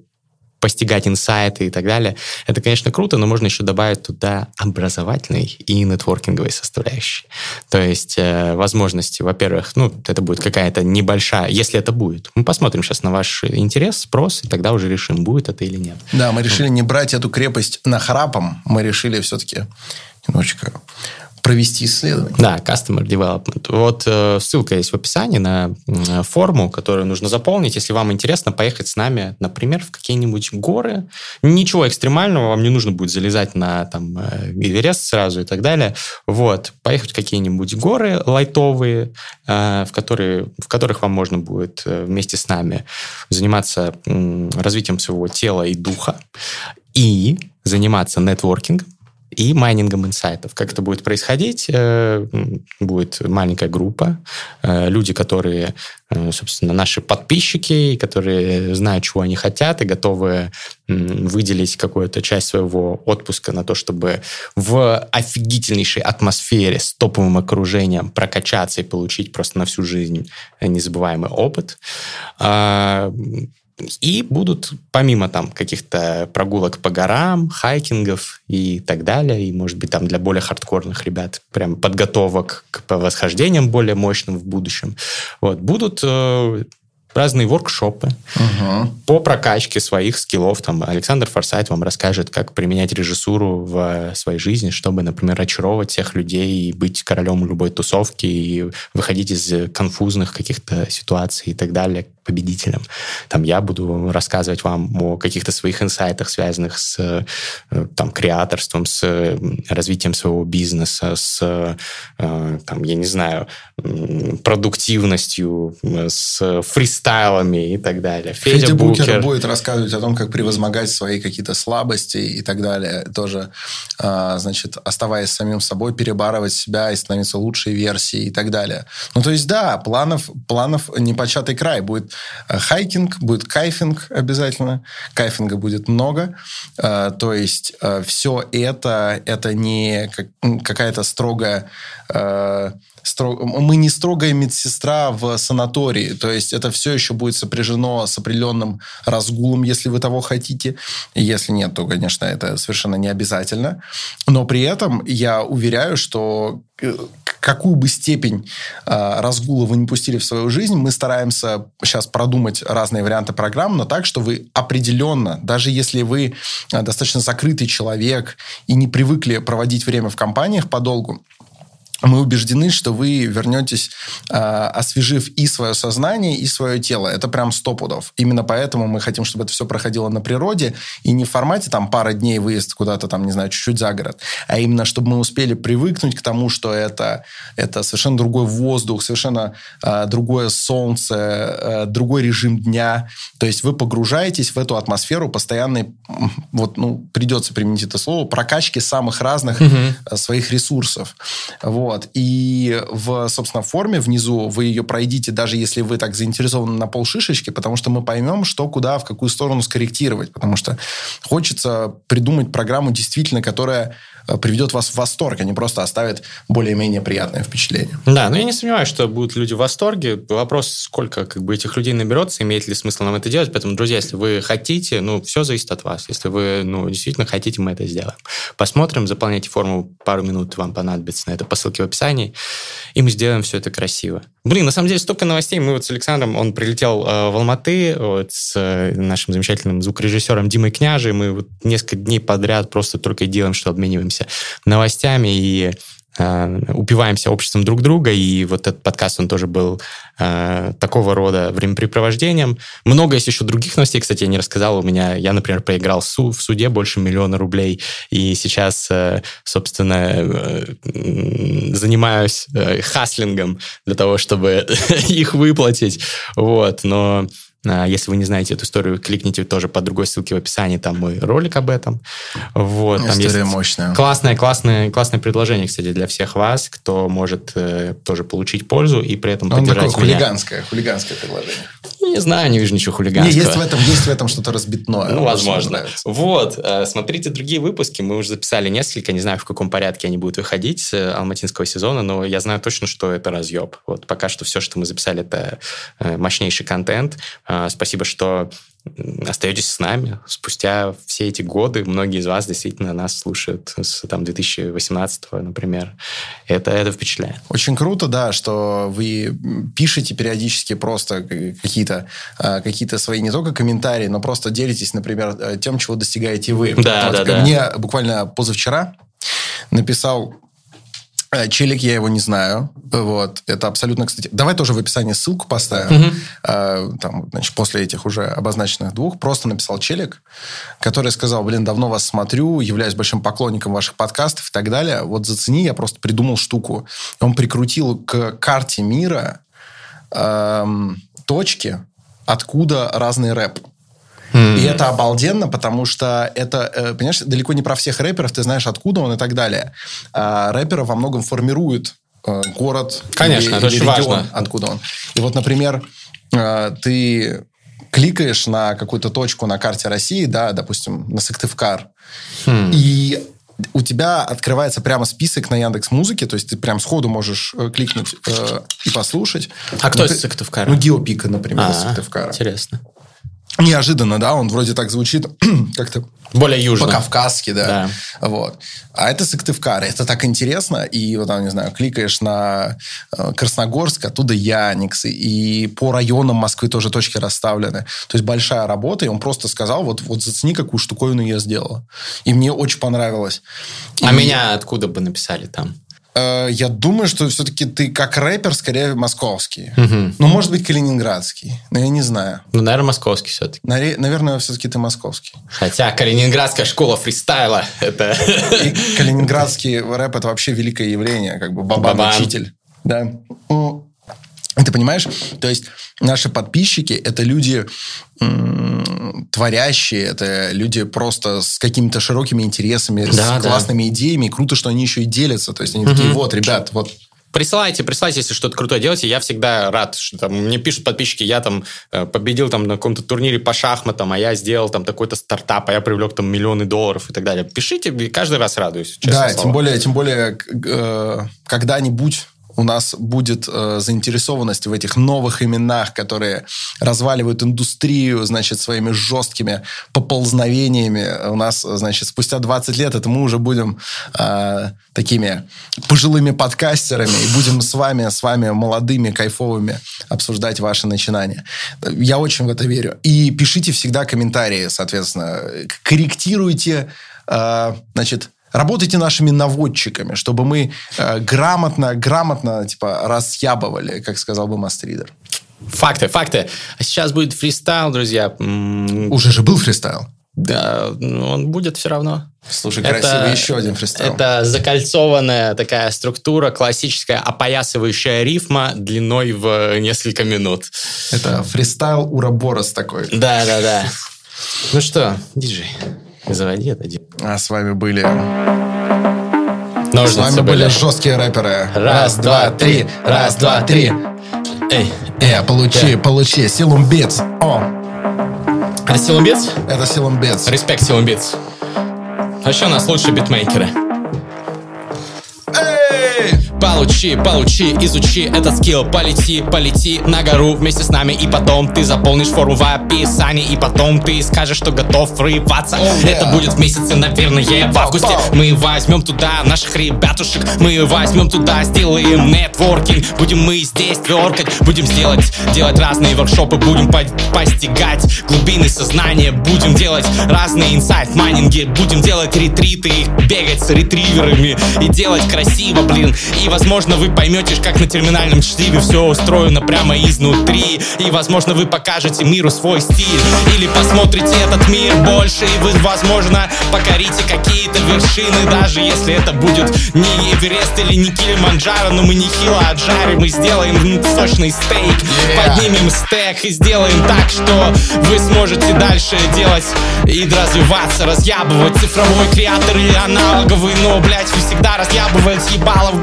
постигать инсайты и так далее. Это, конечно, круто, но можно еще добавить туда образовательный и нетворкинговый составляющий. То есть э, возможности, во-первых, ну, это будет какая-то небольшая, если это будет. Мы посмотрим сейчас на ваш интерес, спрос, и тогда уже решим, будет это или нет. Да, мы решили не брать эту крепость на храпом, мы решили все-таки немножечко провести исследование. Да, Customer Development. Вот э, ссылка есть в описании на э, форму, которую нужно заполнить. Если вам интересно поехать с нами, например, в какие-нибудь горы, ничего экстремального, вам не нужно будет залезать на там э, Эверест сразу и так далее. Вот, поехать в какие-нибудь горы лайтовые, э, в, которые, в которых вам можно будет э, вместе с нами заниматься э, развитием своего тела и духа и заниматься нетворкингом, и майнингом инсайтов. Как это будет происходить? Э, будет маленькая группа, э, люди, которые, э, собственно, наши подписчики, которые знают, чего они хотят и готовы выделить какую-то часть своего отпуска на то, чтобы в офигительнейшей атмосфере с топовым окружением прокачаться и получить просто на всю жизнь незабываемый опыт. И будут, помимо там каких-то прогулок по горам, хайкингов и так далее, и, может быть, там для более хардкорных ребят прям подготовок к восхождениям более мощным в будущем, вот, будут э, разные воркшопы угу. по прокачке своих скиллов. Там Александр Форсайт вам расскажет, как применять режиссуру в своей жизни, чтобы, например, очаровывать всех людей и быть королем любой тусовки и выходить из конфузных каких-то ситуаций и так далее победителем. Там я буду рассказывать вам о каких-то своих инсайтах, связанных с э, там, креаторством, с развитием своего бизнеса, с, э, там, я не знаю, продуктивностью, с фристайлами и так далее. Федя, Федя Букер. Букер будет рассказывать о том, как превозмогать свои какие-то слабости и так далее. Тоже, а, значит, оставаясь самим собой, перебарывать себя и становиться лучшей версией и так далее. Ну, то есть, да, планов, планов непочатый край. Будет Э, хайкинг, будет кайфинг обязательно. Кайфинга будет много. Э, то есть э, все это, это не какая-то строгая мы не строгая медсестра в санатории, то есть это все еще будет сопряжено с определенным разгулом, если вы того хотите. Если нет, то, конечно, это совершенно не обязательно. Но при этом я уверяю, что какую бы степень э, разгула вы не пустили в свою жизнь, мы стараемся сейчас продумать разные варианты программ, но так, что вы определенно, даже если вы достаточно закрытый человек и не привыкли проводить время в компаниях подолгу, мы убеждены, что вы вернетесь, э, освежив и свое сознание, и свое тело. Это прям сто пудов. Именно поэтому мы хотим, чтобы это все проходило на природе, и не в формате там пара дней выезд куда-то там, не знаю, чуть-чуть за город, а именно, чтобы мы успели привыкнуть к тому, что это, это совершенно другой воздух, совершенно э, другое солнце, э, другой режим дня. То есть вы погружаетесь в эту атмосферу постоянной, вот, ну, придется применить это слово, прокачки самых разных угу. своих ресурсов. Вот. Вот. И в, собственно, форме внизу вы ее пройдите, даже если вы так заинтересованы на полшишечки, потому что мы поймем, что, куда, в какую сторону скорректировать. Потому что хочется придумать программу действительно, которая приведет вас в восторг, а не просто оставит более-менее приятное впечатление. Да, но я не сомневаюсь, что будут люди в восторге. Вопрос, сколько как бы этих людей наберется, имеет ли смысл нам это делать. Поэтому, друзья, если вы хотите, ну, все зависит от вас. Если вы, ну, действительно хотите, мы это сделаем. Посмотрим, заполняйте форму, пару минут вам понадобится на это по ссылке в описании, и мы сделаем все это красиво. Блин, на самом деле столько новостей. Мы вот с Александром, он прилетел э, в Алматы вот, с э, нашим замечательным звукорежиссером Димой Княжей. Мы вот несколько дней подряд просто только делаем, что обмениваемся новостями и э, упиваемся обществом друг друга, и вот этот подкаст, он тоже был э, такого рода времяпрепровождением. Много есть еще других новостей, кстати, я не рассказал. У меня, я, например, проиграл су в суде больше миллиона рублей, и сейчас, э, собственно, э, занимаюсь э, хаслингом для того, чтобы их выплатить. Вот, но если вы не знаете эту историю, кликните тоже по другой ссылке в описании, там мой ролик об этом. Вот, там История есть мощная. Классное, классное, классное предложение, кстати, для всех вас, кто может э, тоже получить пользу и при этом Он поддержать такое меня. хулиганское, хулиганское предложение. Не знаю, не вижу ничего хулиганского. Не, есть в этом, есть в этом что-то разбитное. Ну, возможно. Вот, э, смотрите другие выпуски, мы уже записали несколько, не знаю, в каком порядке они будут выходить с э, алматинского сезона, но я знаю точно, что это разъеб. Вот пока что все, что мы записали, это э, мощнейший контент спасибо, что остаетесь с нами. Спустя все эти годы многие из вас действительно нас слушают с там, 2018, например. Это, это впечатляет. Очень круто, да, что вы пишете периодически просто какие-то а, какие свои не только комментарии, но просто делитесь, например, э, тем, чего достигаете вы. Да, вот, да, да. Мне буквально позавчера написал челик, я его не знаю. Вот. Это абсолютно, кстати... Давай тоже в описании ссылку поставим. Угу. Там, значит, после этих уже обозначенных двух просто написал Челик, который сказал, блин, давно вас смотрю, являюсь большим поклонником ваших подкастов и так далее. Вот зацени, я просто придумал штуку. Он прикрутил к карте мира эм, точки, откуда разный рэп. Mm. И это обалденно, потому что это, э, понимаешь, далеко не про всех рэперов, ты знаешь, откуда он и так далее. А во многом формирует э, город Конечно, или, это или очень регион, важно. откуда он. И вот, например, э, ты кликаешь на какую-то точку на карте России, да, допустим, на Сыктывкар, хм. и у тебя открывается прямо список на Яндекс Музыке, то есть ты прям сходу можешь кликнуть э, и послушать. А кто из Сыктывкара? Ну, Геопика, например, а, из Сыктывкара. Интересно. Неожиданно, да, он вроде так звучит как-то Более южно. по-кавказски, да. Да. Вот. А это Сыктывкар. Это так интересно. И вот там, не знаю, кликаешь на э, Красногорск, оттуда Яникс. И по районам Москвы тоже точки расставлены. То есть большая работа. И он просто сказал, вот, вот зацени, какую штуковину я сделал. И мне очень понравилось. А И, меня откуда бы написали там? Э, я думаю, что все-таки ты как рэпер скорее московский. Ну, может быть, калининградский. Но я не знаю. Ну, наверное, московский все-таки. Наре- Наверное, все-таки ты московский. Хотя Калининградская школа фристайла это... И калининградский рэп это вообще великое явление, как бы бабан Бабан. учитель. Да. Ну, Ты понимаешь? То есть наши подписчики это люди м, творящие, это люди просто с какими-то широкими интересами, Да, с да. классными идеями. И круто, что они еще и делятся. То есть они такие, вот, ребят, вот Присылайте, присылайте, если что-то крутое делаете. Я всегда рад, что там мне пишут подписчики, я там э, победил там на каком-то турнире по шахматам, а я сделал там такой-то стартап, а я привлек там миллионы долларов и так далее. Пишите, каждый раз радуюсь. да, слово. тем более, тем более, э, когда-нибудь у нас будет э, заинтересованность в этих новых именах, которые разваливают индустрию, значит, своими жесткими поползновениями. У нас, значит, спустя 20 лет это мы уже будем э, такими пожилыми подкастерами и будем с вами, с вами молодыми, кайфовыми обсуждать ваши начинания. Я очень в это верю. И пишите всегда комментарии, соответственно, корректируйте, э, значит, Работайте нашими наводчиками, чтобы мы э, грамотно, грамотно, типа, расъябывали, как сказал бы Мастридер. Факты, факты. А сейчас будет фристайл, друзья. Уже же был фристайл. Да, он будет все равно. Слушай, Это- красивый еще один фристайл. Это закольцованная такая структура, классическая опоясывающая рифма длиной в несколько минут. Это фристайл Ураборос такой. Да, да, да. Ну что, диджей, заводи это. А с вами были... С Ножницы вами были жесткие рэперы. Раз, два, три. Раз, два, три. Эй, Э, получи, получи. Siloom Beats. О, это Siloom Beats? это Siloom Beats. Респект Siloom Beats. А еще у нас лучшие битмейкеры. Получи, получи, изучи этот скилл. Полети, полети на гору вместе с нами И потом ты заполнишь форму в описании И потом ты скажешь, что готов врываться Oh, yeah. Это будет в месяце, наверное, в августе. Мы возьмем туда наших ребятушек Мы возьмем туда, сделаем нетворкинг. Будем мы здесь тверкать Будем сделать, делать разные воркшопы Будем по- постигать глубины сознания Будем делать разные инсайт-майнинги Будем делать ретриты, бегать с ретриверами И делать красиво, блин. И, возможно, вы поймете, как на терминальном чтиве. Все устроено прямо изнутри. И, возможно, вы покажете миру свой стиль. Или посмотрите этот мир больше И вы, возможно, покорите какие-то вершины Даже если это будет не Эверест или не Килиманджаро. Но мы нехило отжарим и сделаем сочный стейк. Yeah. Поднимем стек и сделаем так, что вы сможете дальше делать и развиваться, разъябывать цифровой креатор или аналоговый, но, блять, вы всегда разъябывать ебалов.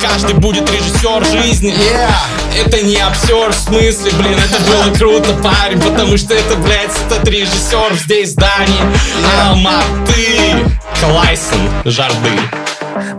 Каждый будет режиссер жизни. Yeah. Это не обсер, в смысле, блин, это было круто, парень, потому что это, блядь, этот режиссер здесь здании Алматы, Клайсон, Жарды.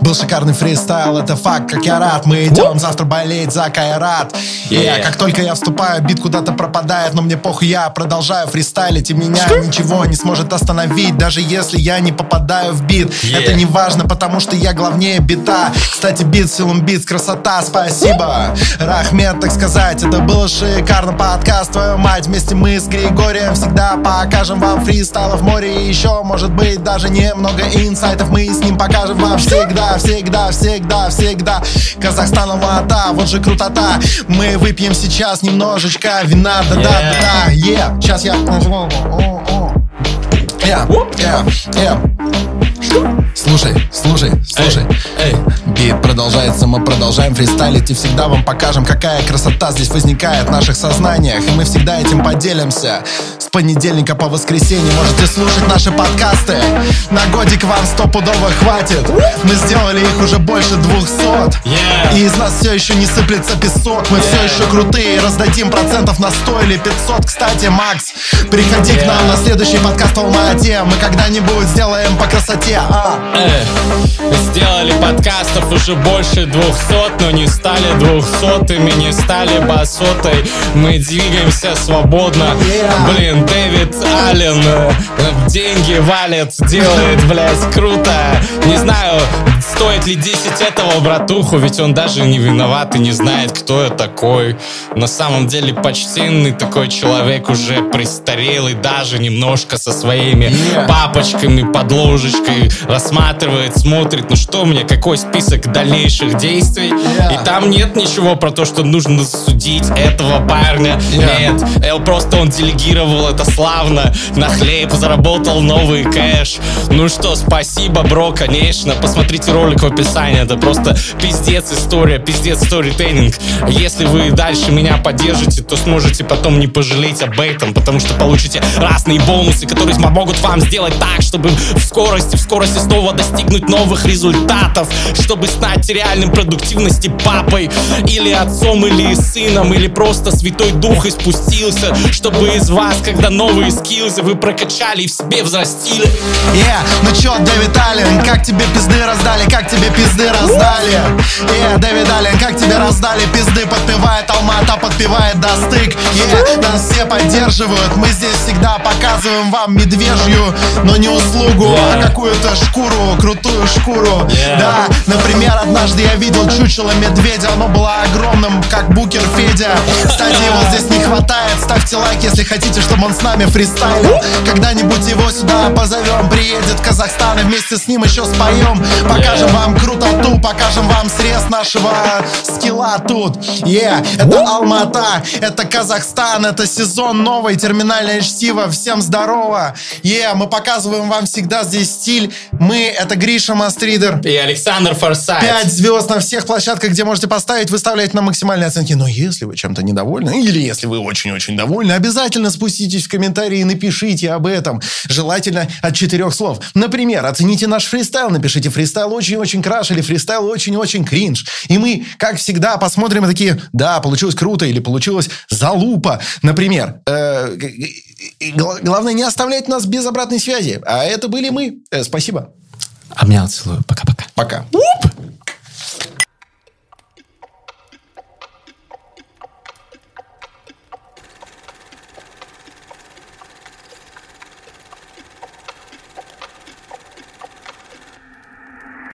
Был шикарный фристайл, это факт, как я рад. Мы идем завтра болеть за Кайрат Yeah. yeah. Как только я вступаю, бит куда-то пропадает Но мне похуй, я продолжаю фристайлить И меня ничего не сможет остановить Даже если я не попадаю в бит. Yeah. Это не важно, потому что я главнее бита. Кстати, бит, силум бит, красота, спасибо. Рахмет, так сказать, это было шикарно. Подкаст, твою мать, вместе мы с Григорием Всегда покажем вам фристайла в море. И еще, может быть, даже немного инсайтов Мы с ним покажем вам всегда, всегда, всегда, всегда. Казахстан, Алмата, вот же крутота. Мы выпьем сейчас немножечко вина, да-да-да yeah. Сейчас я... Yeah, yeah, yeah. Слушай, слушай, слушай. Эй, Бит продолжается, мы продолжаем фристайлить И всегда вам покажем, какая красота здесь возникает в наших сознаниях. И мы всегда этим поделимся. С понедельника по воскресенье можете слушать наши подкасты. На годик вам стопудово хватит. Мы сделали их уже больше двухсот. Yeah. И из нас все еще не сыплется песок. Мы все Yeah. еще крутые, раздадим процентов на 100 или 500 Кстати, Макс, приходи к нам Yeah. на следующий подкаст в Алмате Мы когда-нибудь сделаем по красоте. А, Э, Сделали подкастов уже больше двухсот, но не стали двухсотыми, не стали басотой. Мы двигаемся свободно. Блин, Дэвид Аллен э, деньги валит, делает, блядь, круто. Не знаю, стоит ли 10 этого братуху, ведь он даже не виноват и не знает, кто я такой. На самом деле почтенный такой человек уже престарелый, даже немножко со своими Yeah. папочками под ложечкой рассматривает, смотрит, ну что мне, какой список дальнейших действий. Yeah. И там нет ничего про то, что нужно судить этого парня. Yeah. Нет, Эл просто он делегировал это славно, на хлеб заработал новый кэш. Ну что, спасибо, бро, конечно. Посмотрите ролик в описании, это просто пиздец история, пиздец сторитейнинг. Если вы дальше меня поддержите, то сможете потом не пожалеть об этом, потому что получите разные бонусы, которые помогут вам сделать так, чтобы в скорости, в скорости снова достигнуть новых результатов, чтобы стать реальным продуктивности папой, или отцом, или сыном, или просто Святой Дух испустился, чтобы из вас, когда новые скиллзы вы прокачали и в себе взрастили. Yeah, ну чё, Дэвид Аллен, как тебе пизды раздали, как тебе пизды раздали? Yeah, Дэвид Аллен, как тебе раздали пизды, подпевает Алмата, подпевает Достык. Yeah, нас все поддерживают, мы здесь всегда показываем вам медвежью, но не услугу, а какую-то шкуру, крутую шкуру. Yeah. Да, например, однажды я видел чучело медведя, оно было огромным, как букер Федя. Кстати, его здесь не хватает, ставьте лайк, если хотите, чтобы он с нами фристайлил. Когда-нибудь его сюда позовем, приедет Казахстан, и вместе с ним еще споем. Покажем Yeah. вам крутоту, покажем вам срез нашего скилла тут. Yeah, это Алмата, это Казахстан, это сезон новый, терминальное чтиво, всем здорово. Yeah, мы показываем вам всегда здесь стиль. Мы, это Гриша Мастридер. И Александр Форсайт. Пять звезд на всех площадках, где можете поставить, выставляйте на максимальные оценки. Но если вы чем-то недовольны, или если вы очень-очень довольны, обязательно спуститесь в комментарии и напишите об этом. Желательно от четырех слов. Например, оцените наш фристайл, напишите фристайл очень-очень краш или фристайл очень-очень кринж. И мы, как всегда, посмотрим и такие, да, получилось круто или получилось залупа. Например, э, главное не оставлять нас без обратной связи. А это были мы. Э, спасибо. Обнял, целую. Пока-пока. Пока.